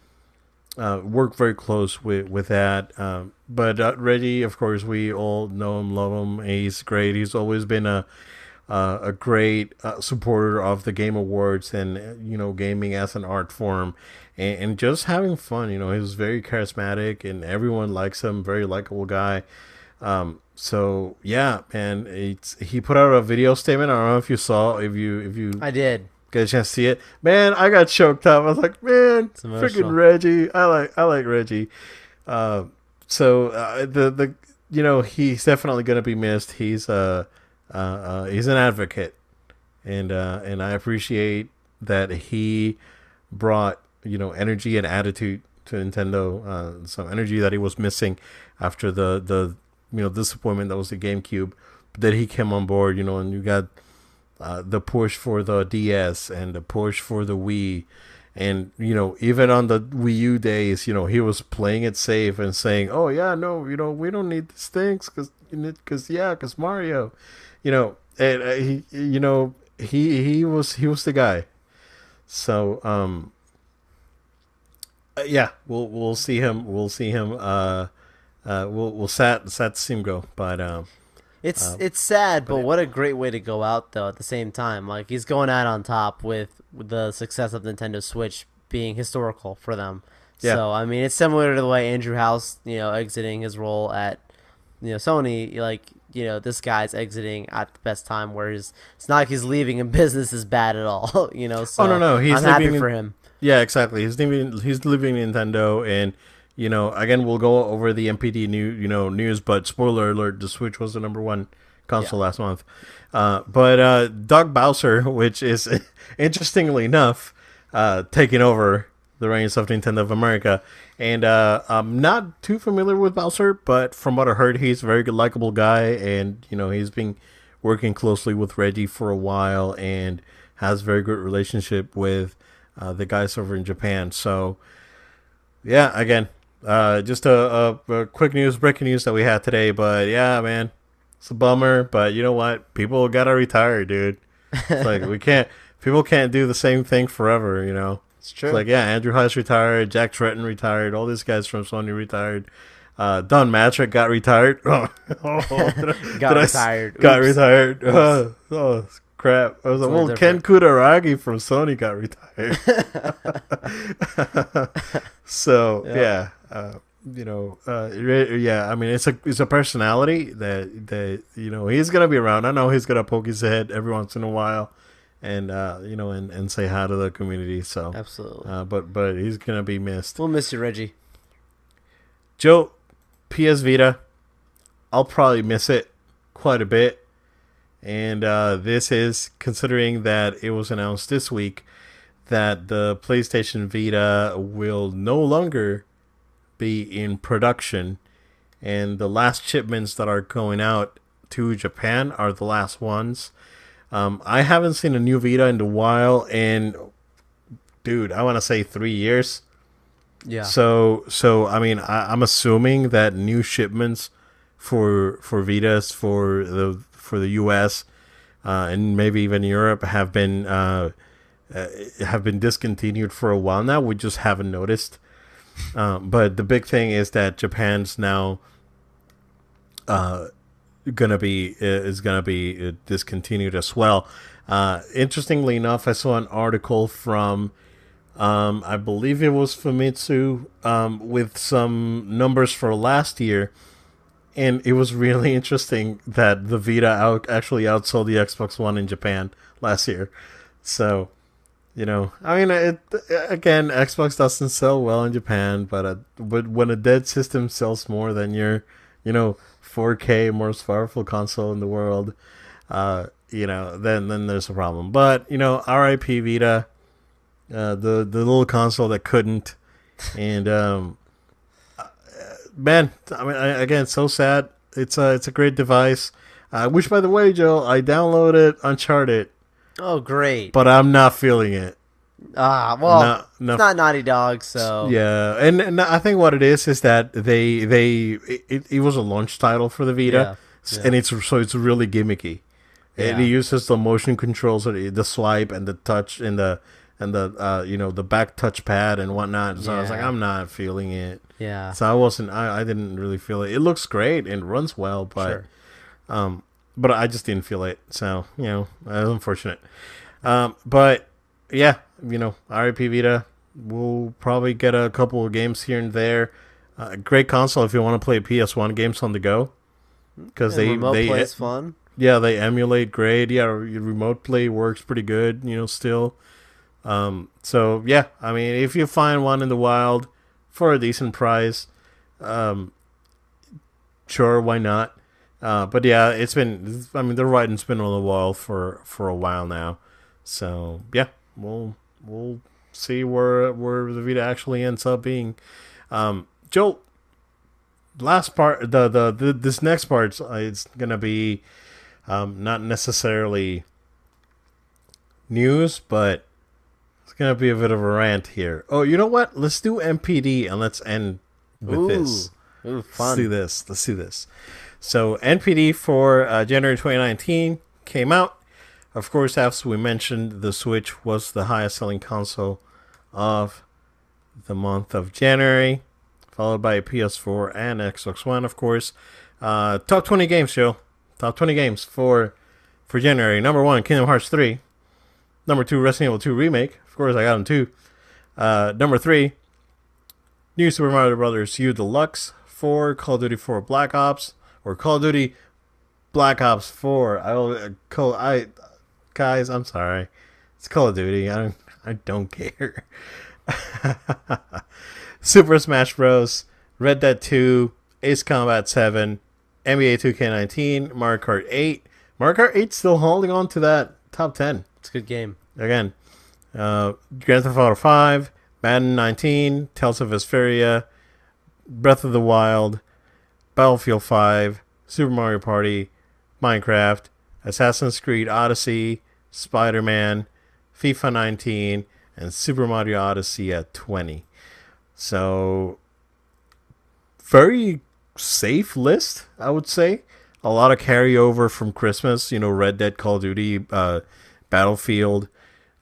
uh, work very close with with that. Um, but uh, Reggie, of course, we all know him, love him. He's great. He's always been a uh, a great uh, supporter of the Game Awards and you know gaming as an art form, and, and, just having fun. You know, he was very charismatic and everyone likes him. Very likable guy. Um, so yeah, man, it's he put out a video statement. I don't know if you saw, if you if you I did get a chance to see it. Man, I got choked up. I was like, man, freaking Reggie. I like I like Reggie. Uh, so uh, the the you know he's definitely gonna be missed. He's uh, uh, uh he's an advocate, and uh, and I appreciate that he brought you know energy and attitude to Nintendo. Uh, some energy that he was missing after the the you know disappointment that was the GameCube. That he came on board, you know, and you got uh, the push for the DS and the push for the Wii. And, you know, even on the Wii U days, you know, he was playing it safe and saying, oh, yeah, no, you know, we don't need these things because, cause, yeah, because Mario, you know, and uh, he, you know, he, he was, he was the guy. So, um, uh, yeah, we'll, we'll see him, we'll see him, uh, uh, we'll, we'll sat see him go, but, um, it's um, it's sad, but, but what a great way to go out though. At the same time, like he's going out on top with, with the success of Nintendo Switch being historical for them. Yeah. So I mean, it's similar to the way Andrew House, you know, exiting his role at, you know, Sony. Like you know, this guy's exiting at the best time, where he's it's not like he's leaving and business is bad at all. You know. So oh no no, he's I'm happy for him. Yeah, exactly. He's leaving. He's leaving Nintendo and you know, again, we'll go over the NPD new, you know, news, but spoiler alert: the Switch was the number one console yeah. last month. Uh, but uh, Doug Bowser, which is interestingly enough, uh, taking over the reins of Nintendo of America, and uh, I'm not too familiar with Bowser, but from what I heard, he's a very good, likable guy, and you know, he's been working closely with Reggie for a while, and has very good relationship with uh, the guys over in Japan. So, yeah, again, uh, just a, a, a, quick news, breaking news that we had today. But yeah, man, it's a bummer. But you know what? People gotta retire, dude. It's like we can't. People can't do the same thing forever. You know. It's true. It's like yeah, Andrew House retired, Jack Tretton retired, all these guys from Sony retired. Uh, Don Mattrick got retired. Oh, oh got retired. got retired. Oh, crap. I was like, well, different. Ken Kutaragi from Sony got retired. so yeah, yeah uh, you know, uh, yeah. I mean, it's a it's a personality that that you know he's gonna be around. I know he's gonna poke his head every once in a while and uh, you know, and, and say hi to the community. So absolutely. Uh, but but he's gonna be missed. We'll miss you, Reggie. Joe, PS Vita. I'll probably miss it quite a bit, and uh, this is considering that it was announced this week that the PlayStation Vita will no longer be in production, and the last shipments that are going out to Japan are the last ones. Um, I haven't seen a new Vita in a while, and dude, I want to say three years. Yeah. So, so I mean, I, am assuming that new shipments for for Vitas for the for the U.S. Uh, and maybe even Europe have been uh, uh, have been discontinued for a while now. We just haven't noticed. Um, but the big thing is that Japan's now uh, gonna be is gonna be uh, discontinued as well. Uh, interestingly enough, I saw an article from um, I believe it was Famitsu um, with some numbers for last year, and it was really interesting that the Vita out actually outsold the Xbox One in Japan last year. So, you know, I mean, it again, Xbox doesn't sell well in Japan, but uh, but when a dead system sells more than your, you know, 4K most powerful console in the world, uh, you know, then then there's a problem. But you know, RIP Vita, uh, the the little console that couldn't, and um, man, I mean, I, again, so sad. It's a it's a great device. Uh, which, by the way, Joe, I downloaded Uncharted. Oh, great! But I'm not feeling it. Ah, well, no, no. it's not Naughty Dog, so yeah. And, and, I think what it is is that they they it, it was a launch title for the Vita, yeah, yeah. and it's so it's really gimmicky. Yeah. It uses the motion controls, the swipe and the touch and the and the uh, you know the back touchpad and whatnot. So I was like, I'm not feeling it. Yeah. So I wasn't. I, I didn't really feel it. It looks great and runs well, but sure. um, but I just didn't feel it. So you know, that was unfortunate. Um, but yeah, you know, RIP Vita. We'll probably get a couple of games here and there. Uh, great console if you want to play PS1 games on the go, because they remote they play is fun. Yeah, they emulate great. Yeah, remote play works pretty good. You know, still. Um, so yeah, I mean, if you find one in the wild for a decent price, um, sure, why not? Uh, but yeah, it's been. I mean, the writing's been on the wall for for a while now. So yeah, we'll we'll see where where the Vita actually ends up being. Um, Joe, last part, the, the the this next part, uh, it's gonna be um, not necessarily news, but gonna be a bit of a rant here. Oh, you know what? Let's do NPD and let's end with Ooh. this. Ooh, fun. Let's do this. Let's do this. So NPD for uh, January 2019 came out. Of course, as we mentioned, the Switch was the highest selling console of the month of January, followed by PS4 and Xbox One, of course. Uh, top 20 games, Joe. Top 20 games for for January. Number one, Kingdom Hearts 3. Number two, Resident Evil 2 Remake. Of course, I got them too. Uh, number three, New Super Mario Brothers U Deluxe. Four, Call of Duty 4 Black Ops. Or Call of Duty Black Ops 4. I will, uh, call, I, guys, I'm sorry. It's Call of Duty. I don't, I don't care. Super Smash Bros. Red Dead 2, Ace Combat 7, NBA 2K19, Mario Kart 8. Mario Kart 8 still holding on to that top 10. It's a good game. Again, uh, Grand Theft Auto 5, Madden 19, Tales of Vesperia, Breath of the Wild, Battlefield 5, Super Mario Party, Minecraft, Assassin's Creed Odyssey, Spider Man, FIFA 19, and Super Mario Odyssey at 20. So, very safe list, I would say. A lot of carryover from Christmas. You know, Red Dead, Call of Duty, uh, Battlefield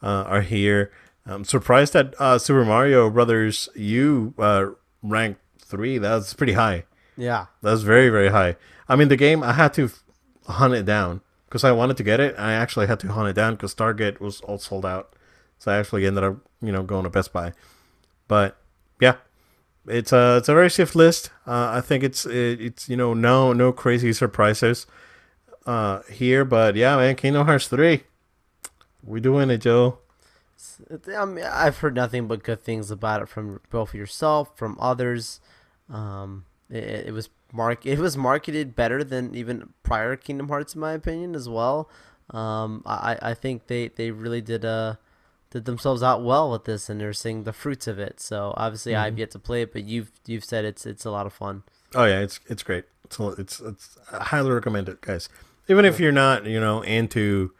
uh, are here. I'm surprised that uh, Super Mario Brothers U uh, ranked three. That's pretty high. Yeah, that's very very high. I mean, the game I had to hunt it down because I wanted to get it. I actually had to hunt it down because Target was all sold out. So I actually ended up, you know, going to Best Buy. But yeah, it's a it's a very safe list. Uh, I think it's it, it's you know no no crazy surprises uh, here. But yeah, man, Kingdom Hearts three, we doing it, Joe. I mean, I've heard nothing but good things about it from both yourself, from others. Um, it, it was mark it was marketed better than even prior Kingdom Hearts, in my opinion, as well. Um, I I think they they really did uh did themselves out well with this, and they're seeing the fruits of it. So obviously, mm-hmm. I've yet to play it, but you've you've said it's it's a lot of fun. Oh yeah, it's it's great. It's it's it's I highly recommend it, guys. Even if you're not, you know, into,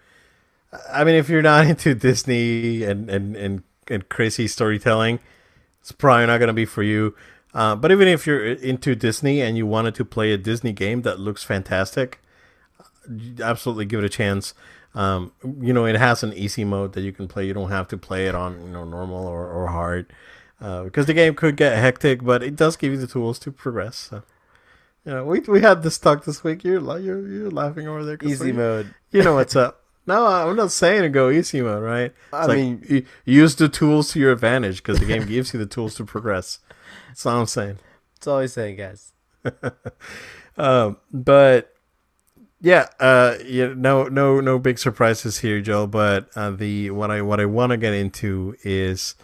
I mean, if you're not into Disney and and and, and crazy storytelling, it's probably not gonna be for you. Uh, but even if you're into Disney and you wanted to play a Disney game that looks fantastic, absolutely give it a chance. Um, you know, it has an easy mode that you can play. You don't have to play it on you know normal or, or hard uh, because the game could get hectic, but it does give you the tools to progress. So. You know, we we had this talk this week. You're you're you're laughing over there. Easy mode. You know what's up. No, I'm not saying to go easy mode, right? It's I like mean, use the tools to your advantage because the game gives you the tools to progress. That's all I'm saying. That's all he's saying, guys. um, but yeah, uh, yeah, no, no, no big surprises here, Joe. But uh, the what I what I want to get into is,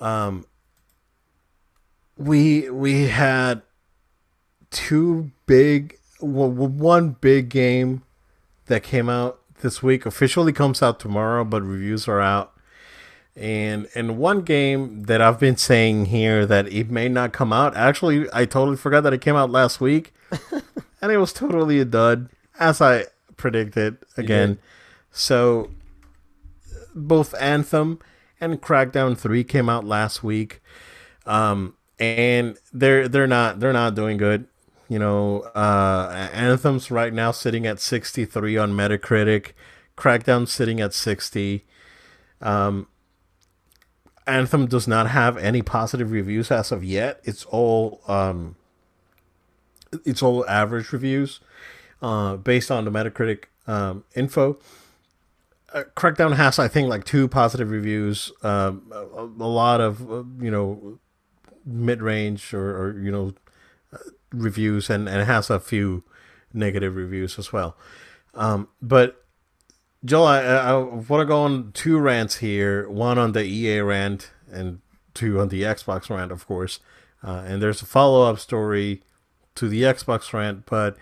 um, we we had two big, well, one big game that came out this week. Officially comes out tomorrow, but reviews are out. And and one game that I've been saying here that it may not come out. Actually, I totally forgot that it came out last week. and it was totally a dud, as I predicted again. So both Anthem and Crackdown Three came out last week, um, and they're they're not they're not doing good. You know, uh, Anthem's right now sitting at 63 on Metacritic, Crackdown sitting at 60. Um, Anthem does not have any positive reviews as of yet. It's all um, it's all average reviews uh, based on the Metacritic um, info. Uh, Crackdown has, I think, like two positive reviews, um, a, a, lot of uh, you know mid-range or, or you know uh, reviews, and, and has a few negative reviews as well. Um, but Joel, I, I want to go on two rants here. One on the EA rant, and two on the Xbox rant, of course. Uh, and there's a follow-up story to the Xbox rant, but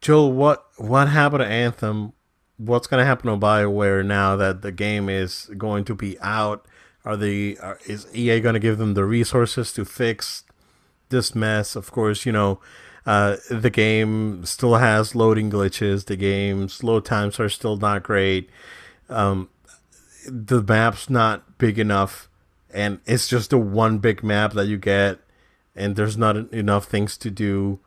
Joel, what what happened to Anthem? What's going to happen to Bioware now that the game is going to be out? Are the are, is EA going to give them the resources to fix this mess? Of course, you know uh, the game still has loading glitches. The game's load times are still not great. Um, the map's not big enough, and it's just the one big map that you get and there's not enough things to do.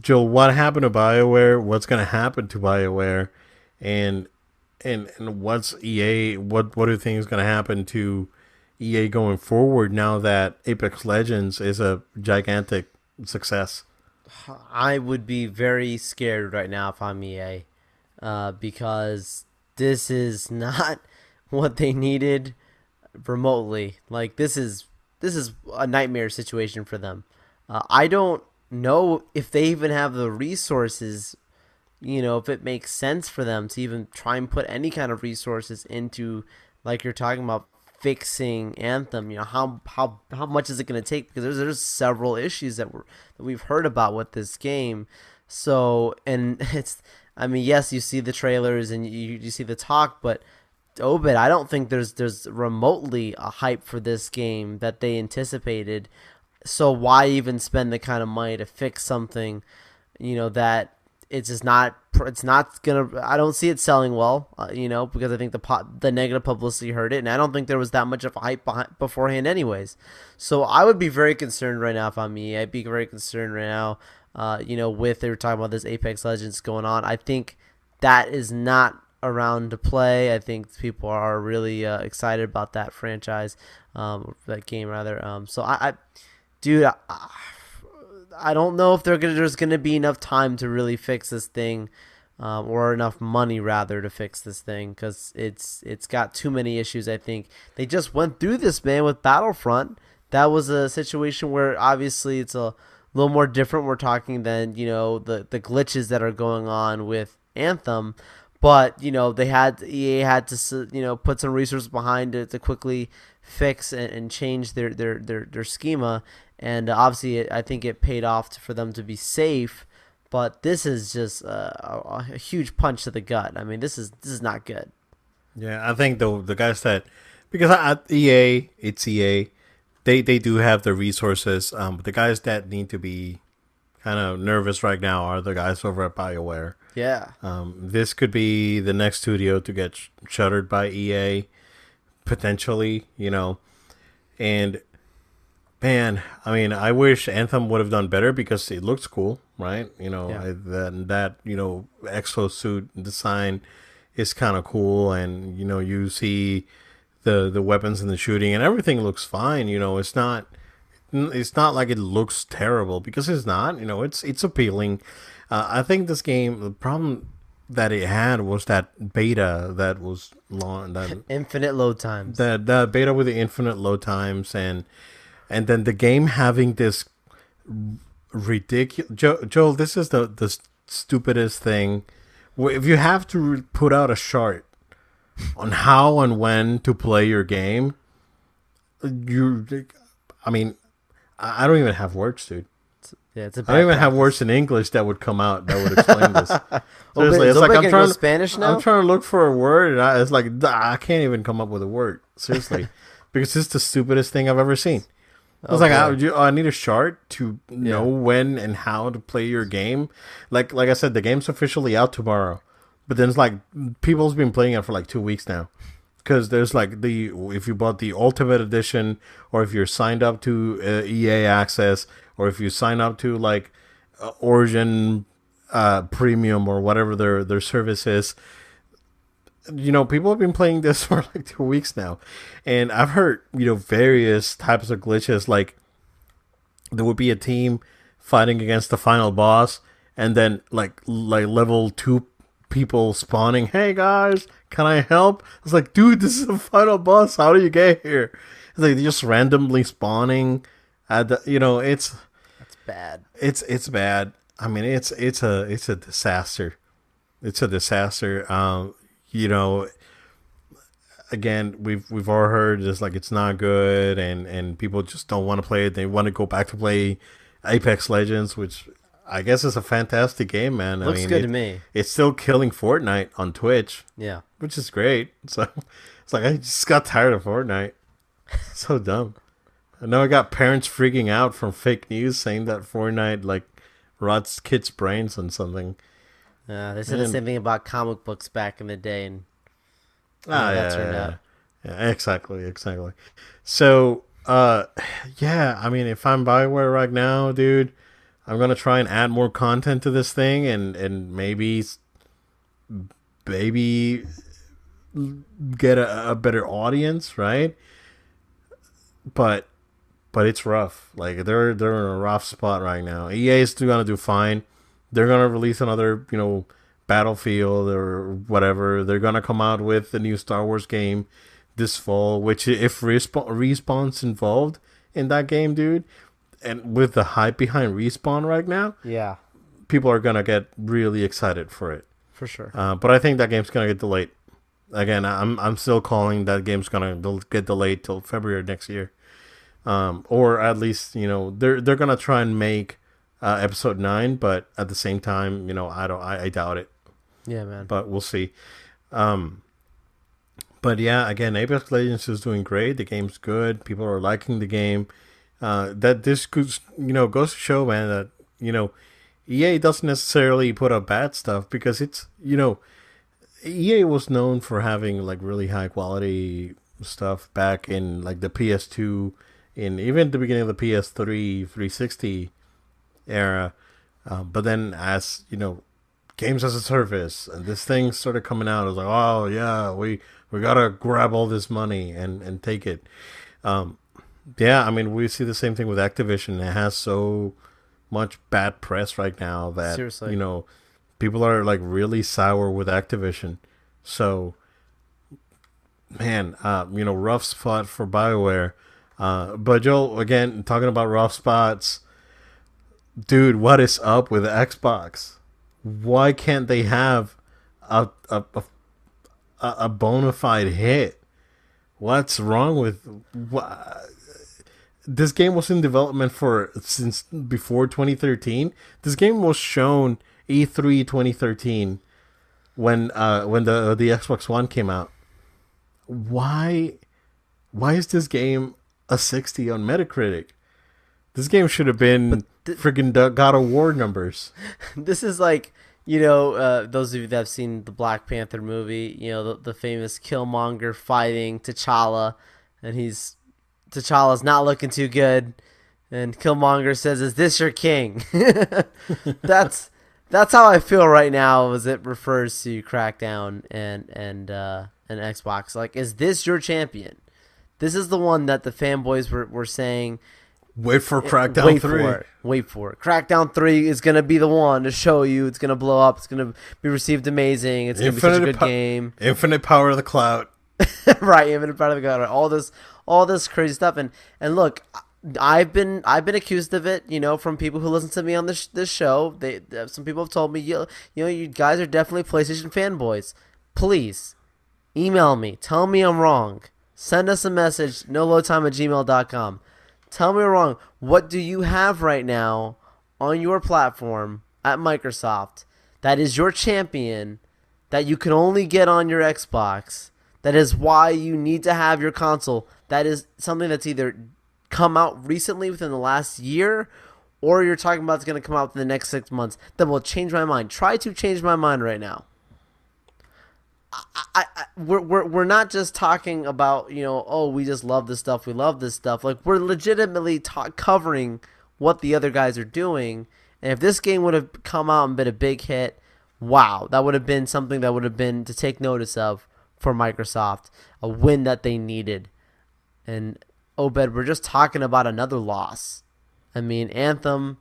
Joel, what happened to BioWare? What's going to happen to BioWare? And and and what's EA? What what do you think is going to happen to EA going forward now that Apex Legends is a gigantic success? I would be very scared right now if I'm EA, uh, because this is not what they needed remotely. Like this is this is a nightmare situation for them. Uh, I don't know if they even have the resources, you know, if it makes sense for them to even try and put any kind of resources into, like you're talking about, fixing Anthem. You know, how how how much is it going to take? Because there's there's several issues that we that we've heard about with this game. So and it's, I mean, yes, you see the trailers and you you see the talk, but Obed, I don't think there's there's remotely a hype for this game that they anticipated. So why even spend the kind of money to fix something, you know, that it's just not it's not gonna I don't see it selling well, uh, you know, because I think the po- the negative publicity hurt it, and I don't think there was that much of a hype behind, beforehand, anyways. So I would be very concerned right now if I'm me. I'd be very concerned right now, uh, you know, with they were talking about this Apex Legends going on. I think that is not around to play. I think people are really uh, excited about that franchise, um, that game rather. Um, so I, I dude. I, I don't know if gonna, there's going to be enough time to really fix this thing, um, or enough money rather to fix this thing because it's it's got too many issues. I think they just went through this man with Battlefront. That was a situation where obviously it's a little more different. We're talking than you know the the glitches that are going on with Anthem, but you know they had EA had to you know put some resources behind it to quickly fix and, and change their, their their their schema and obviously I think it paid off for them to be safe. But this is just a, a, huge punch to the gut. I mean, this is this is not good. Yeah, I think the the guys that because at EA it's EA, they they do have the resources. Um, but the guys that need to be kind of nervous right now are the guys over at Bioware. Yeah. Um, this could be the next studio to get sh- shuttered by EA, potentially. You know, and Man, I mean, I wish Anthem would have done better because it looks cool, right? You know, yeah. that that you know exosuit design is kind of cool, and you know you see the the weapons and the shooting and everything looks fine. You know, it's not it's not like it looks terrible because it's not. You know, it's it's appealing. Uh, I think this game the problem that it had was that beta that was long that infinite load times. That that beta with the infinite load times and and then the game having this ridiculous jo- Joel. This is the the stupidest thing. If you have to put out a chart on how and when to play your game, you, I mean, I don't even have words, dude. Yeah, it's a I don't even practice. have words in English that would come out that would explain this. Seriously, it's like I'm trying. Spanish now. I'm trying to look for a word, and I, it's like I can't even come up with a word. Seriously, because it's the stupidest thing I've ever seen. I was okay. like, I, you, oh, I need a chart to know yeah. when and how to play your game. Like, like I said, the game's officially out tomorrow, but then it's like people's been playing it for like two weeks now. Because there's like the if you bought the Ultimate Edition, or if you're signed up to uh, EA Access, or if you sign up to like uh, Origin uh, Premium or whatever their their service is, you know, people have been playing this for like two weeks now, and I've heard you know various types of glitches. Like there would be a team fighting against the final boss, and then like like level two people spawning. Hey guys, can I help? It's like, dude, this is the final boss. How do you get here? It's like just randomly spawning. At the, you know, it's that's bad. It's it's bad. I mean, it's it's a it's a disaster. It's a disaster. Um, you know, again, we've we've all heard just like it's not good, and and people just don't want to play it. They want to go back to play Apex Legends, which I guess is a fantastic game, man. Looks I mean, good it, to me. It's still killing Fortnite on Twitch. Yeah, which is great. So it's like I just got tired of Fortnite. so dumb. I know I got parents freaking out from fake news saying that Fortnite like rots kids' brains on something. Yeah, they said and, the same thing about comic books back in the day, and ah, yeah, yeah, yeah, exactly, exactly. So, uh, yeah, I mean, if I'm Bioware right now, dude, I'm gonna try and add more content to this thing, and and maybe, maybe get a, a better audience, right? But but it's rough. Like they're they're in a rough spot right now. EA is still gonna do fine they're gonna release another, you know, Battlefield or whatever. They're gonna come out with a new Star Wars game this fall. Which, if Respawn, Respawn's involved in that game, dude, and with the hype behind Respawn right now, yeah, people are gonna get really excited for it for sure. Uh, but I think that game's gonna get delayed. Again, I'm I'm still calling that game's gonna get delayed till February next year, um, or at least you know they're they're gonna try and make uh, episode nine, but at the same time, you know, I don't, I, I doubt it. Yeah, man. But we'll see. Um, but yeah, again, Apex Legends is doing great. The game's good. People are liking the game. Uh, that this goes, you know, goes to show, man, that you know, EA doesn't necessarily put up bad stuff because it's you know EA was known for having like really high quality stuff back in like the PS2 in even the beginning of the PS3 360 era. Um, but then as you know, games as a service and this thing started coming out, I was like, oh yeah, we we gotta grab all this money and and take it. Um, yeah, I mean we see the same thing with Activision. It has so much bad press right now that Seriously. you know people are like really sour with Activision. So man, uh, you know, rough spot for Bioware. Uh, but Joel, again, talking about rough spots, dude, what is up with Xbox? Why can't they have a a a, a bona fide hit? What's wrong with what? This game was in development for since before 2013. This game was shown E3 2013 when uh when the the Xbox One came out why why is this game a 60 on Metacritic? This game should have been th- freaking God of War numbers. This is like, you know, uh, those of you that have seen the Black Panther movie, you know, the, the famous Killmonger fighting T'Challa, and he's T'Challa's not looking too good, and Killmonger says, "Is this your king?" that's that's how I feel right now as it refers to Crackdown and and uh, and Xbox. Like, is this your champion? This is the one that the fanboys were, were saying. Wait for Crackdown wait 3. For it. Wait for it. Crackdown 3 is going to be the one to show you. It's going to blow up. It's going to be received amazing. It's going to be such a good po- game. Infinite power of the cloud. right, infinite power of the cloud. All this all this crazy stuff and and look, I've been I've been accused of it, you know, from people who listen to me on this this show. They uh, some people have told me, you, you know, you guys are definitely PlayStation fanboys. Please email me. Tell me I'm wrong. Send us a message, noloadtime at gmail.com. Tell me wrong. What do you have right now on your platform at Microsoft that is your champion that you can only get on your Xbox? That is why you need to have your console. That is something that's either come out recently within the last year or you're talking about it's going to come out in the next six months that will change my mind. Try to change my mind right now. I, I, we're, we're, we're not just talking about, you know, oh, we just love this stuff, we love this stuff. Like, we're legitimately ta- covering what the other guys are doing. And if this game would have come out and been a big hit, wow, that would have been something that would have been to take notice of for Microsoft, a win that they needed. And oh, Obed, we're just talking about another loss. I mean, Anthem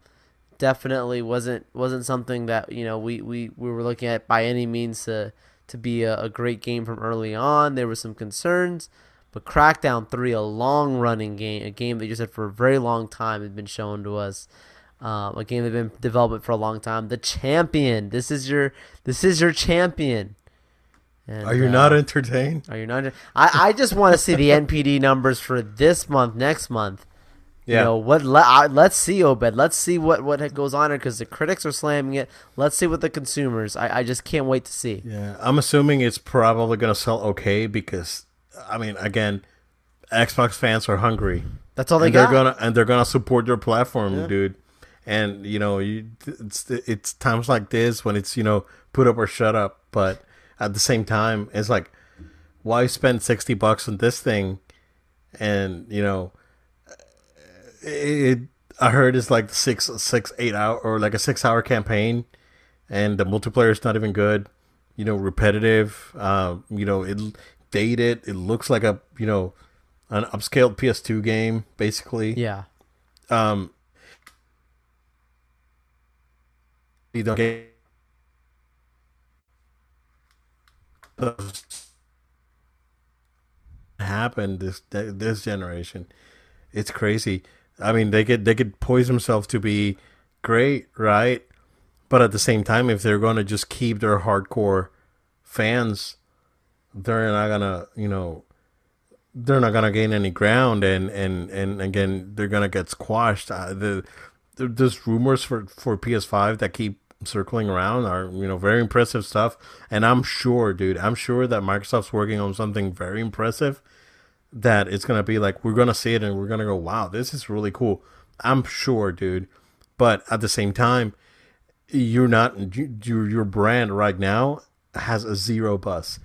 definitely wasn't wasn't something that you know we, we, we were looking at by any means to to be a, a great game from early on. There were some concerns, but Crackdown Three, a long running game, a game that you said for a very long time had been shown to us. Um, a game that had been development for a long time. The champion. This is your this is your champion. And, are you uh, not entertained? Are you not? I, I just want to see the NPD numbers for this month, next month. Yeah. You know what? Let, let's see, Obed. Let's see what what goes on here because the critics are slamming it. Let's see what the consumers. I, I just can't wait to see. Yeah, I'm assuming it's probably gonna sell okay because I mean, again, Xbox fans are hungry. That's all they and got. They're gonna and they're gonna support their platform, yeah. dude. And you know, you, it's it's times like this when it's you know put up or shut up. But at the same time, it's like, why spend sixty bucks on this thing? And you know, it, I heard it's like six, six, eight hour or like a six hour campaign, and the multiplayer is not even good. You know, repetitive. Uh, you know, it dated. It looks like a you know, an upscaled PS2 game, basically. Yeah. Um. You don't get happened this this generation. It's crazy. I mean, they could they could poise themselves to be great, right? But at the same time, if they're going to just keep their hardcore fans, they're not gonna, you know, they're not gonna gain any ground, and and and again, they're gonna get squashed. Uh, the there's rumors for for PS5 that keep circling around are you know very impressive stuff, and I'm sure, dude, I'm sure that Microsoft's working on something very impressive that it's gonna be like we're gonna see it and we're gonna go, wow, this is really cool. I'm sure, dude. But at the same time, you're not your your brand right now has a zero buzz.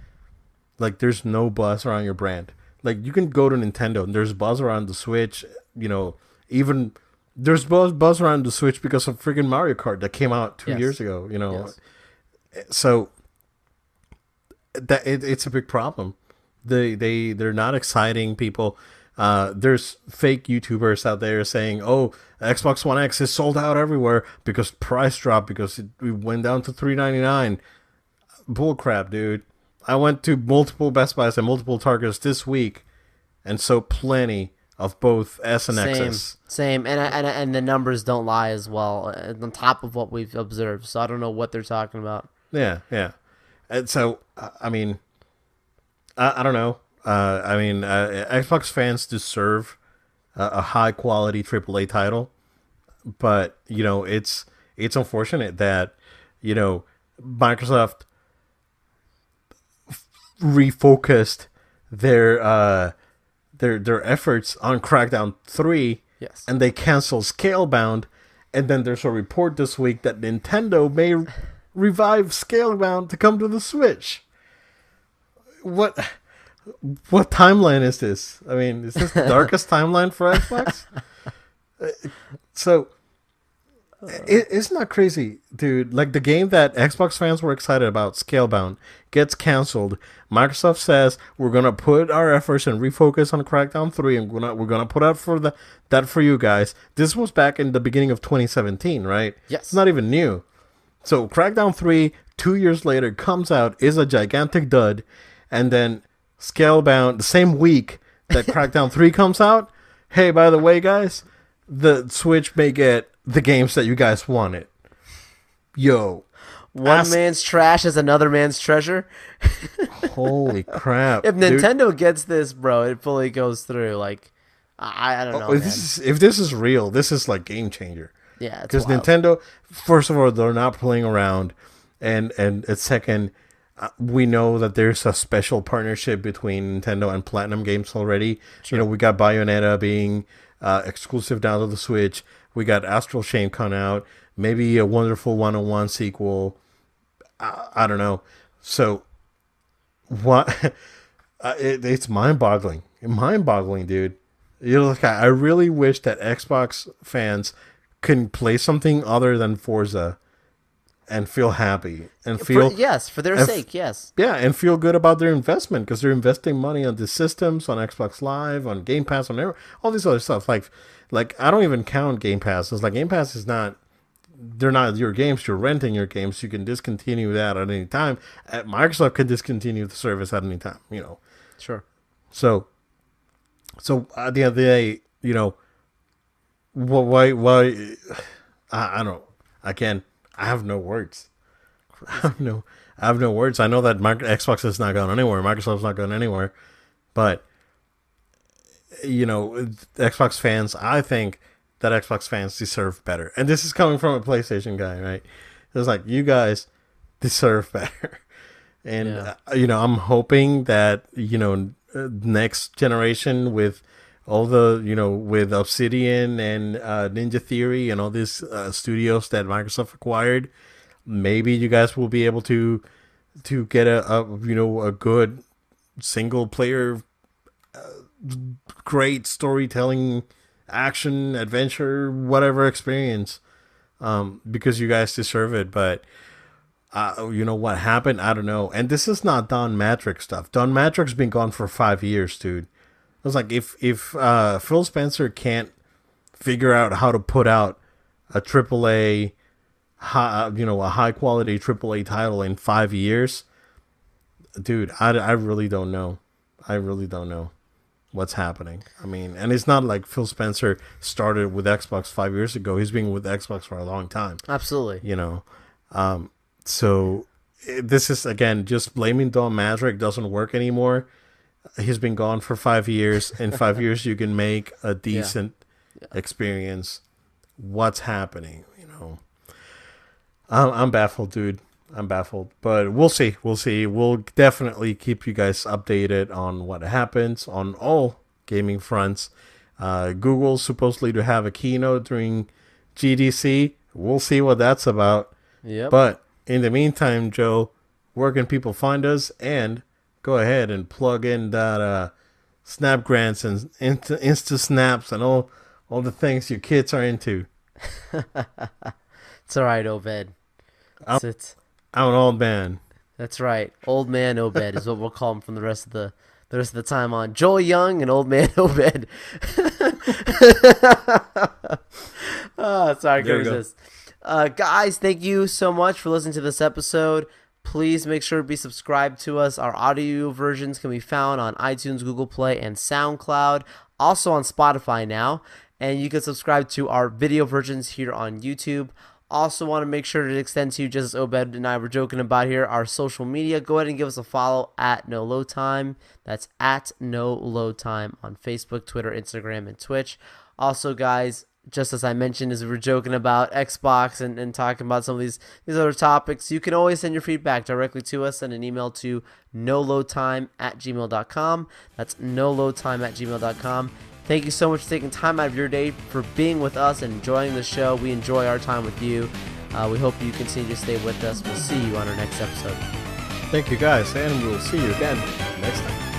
Like there's no buzz around your brand. Like you can go to Nintendo and there's buzz around the Switch. You know, even there's buzz buzz around the Switch because of freaking Mario Kart that came out two Yes. years ago. You know, Yes. so that it, it's a big problem. They they they're not exciting people. Uh, there's fake YouTubers out there saying, "Oh, Xbox One X is sold out everywhere because price dropped because it, it went down to three ninety nine. Bull crap, dude. I went to multiple Best Buys and multiple Targets this week, and so plenty of both S and Same, X's. same, and and and the numbers don't lie as well. uh, On top of what we've observed, so I don't know what they're talking about. Yeah, yeah. And so, I mean, I, I don't know. Uh, I mean, uh, Xbox fans deserve a, a high quality AAA title, but you know, it's it's unfortunate that you know Microsoft f- refocused their uh, their their efforts on Crackdown Three Yes. and they cancel Scalebound, and then there's a report this week that Nintendo may revive Scalebound to come to the Switch. What what timeline is this? I mean, is this the darkest timeline for Xbox? So it, it's not crazy, dude. Like the game that Xbox fans were excited about, Scalebound, gets canceled. Microsoft says we're gonna put our efforts and refocus on Crackdown Three, and we're gonna we're gonna put out for the that for you guys. This was back in the beginning of 2017, right? Yes. it's not even new. So Crackdown 3, two years later, comes out, is a gigantic dud, and then Scalebound, the same week that Crackdown 3 comes out, hey, by the way, guys, the Switch may get the games that you guys wanted. Yo. One ask- man's trash is another man's treasure. Holy crap. If dude. Nintendo gets this, bro, it fully goes through. Like, I, I don't know. Oh, if this, is, if this is real, this is like game changer. yeah, because. Nintendo, first of all, they're not playing around, and and uh, second, uh, we know that there's a special partnership between Nintendo and Platinum Games already. You know, we got Bayonetta being uh, exclusive down to the Switch. We got Astral Chain coming out. Maybe a Wonderful 101 sequel. I, I don't know. So, what? uh, it, it's mind-boggling. Mind-boggling, dude. You know, like I I really wish that Xbox fans can play something other than Forza and feel happy and For- feel yes, for their sake, yes. yeah and feel good about their investment because they're investing money on the systems on Xbox Live on Game Pass on every, all this other stuff. Like like I don't even count Game Pass it's like Game Pass is not they're not your games. You're renting your games. You can discontinue that at any time. Uh, Microsoft can discontinue the service at any time you know. Sure. so, so at the end of the day, you know, why, why, I, don't, I don't, again, I have no words. I have no, I have no words. I know that Xbox is not going anywhere. Microsoft's not going anywhere, but you know, Xbox fans, I think that Xbox fans deserve better. And this is coming from a PlayStation guy, right? It's like you guys deserve better. And Yeah. uh, you know, I'm hoping that you know uh, next generation with all the you know with Obsidian and uh, Ninja Theory and all these uh, studios that Microsoft acquired, maybe you guys will be able to to get a, a you know a good single player uh, great storytelling action adventure whatever experience um because you guys deserve it but uh, you know what happened? I don't know. And this is not Don Mattrick's stuff. Don Mattrick has been gone for five years, dude. It was like if if uh, Phil Spencer can't figure out how to put out a AAA, high, you know, a high quality AAA title in five years, dude, I, I really don't know. I really don't know what's happening. I mean, and it's not like Phil Spencer started with Xbox five years ago. He's been with Xbox for a long time Absolutely. you know um so eh, this is again just blaming don Mattrick doesn't work anymore he's been gone for five years. In five years you can make a decent experience. What's happening you know? I'm, I'm baffled dude. I'm baffled. But we'll see. We'll see. We'll definitely keep you guys updated on what happens on all gaming fronts. Uh, google's supposedly to have a keynote during gdc we'll see what that's about. Yep. But in the meantime, Joe, where can people find us? And go ahead and plug in that uh, Snap Grants and Insta, Insta Snaps and all all the things your kids are into. it's all right, Obed. I'm, It's, it's, I'm an old man. that's right. Old man Obed is what we'll call him from the rest of the the rest of the time on Joel Young and Old Man Obed. oh, sorry, I There couldn't you go. resist. Uh, guys, thank you so much for listening to this episode. Please make sure to be subscribed to us. Our audio versions can be found on iTunes, Google Play, and SoundCloud. Also on Spotify now. And you can subscribe to our video versions here on YouTube. Also, want to make sure to extend to you, just as Obed and I were joking about here, our social media. Go ahead and give us a follow at Nolo Time. That's at Nolo Time on Facebook, Twitter, Instagram, and Twitch. Also, guys, just as I mentioned, as we were joking about Xbox and, and talking about some of these these other topics, you can always send your feedback directly to us. Send an email to nolotime at gmail.com. That's nolotime at gmail.com. Thank you so much for taking time out of your day for being with us and enjoying the show. We enjoy our time with you. Uh, we hope you continue to stay with us. We'll see you on our next episode. Thank you guys, and we'll see you again next time.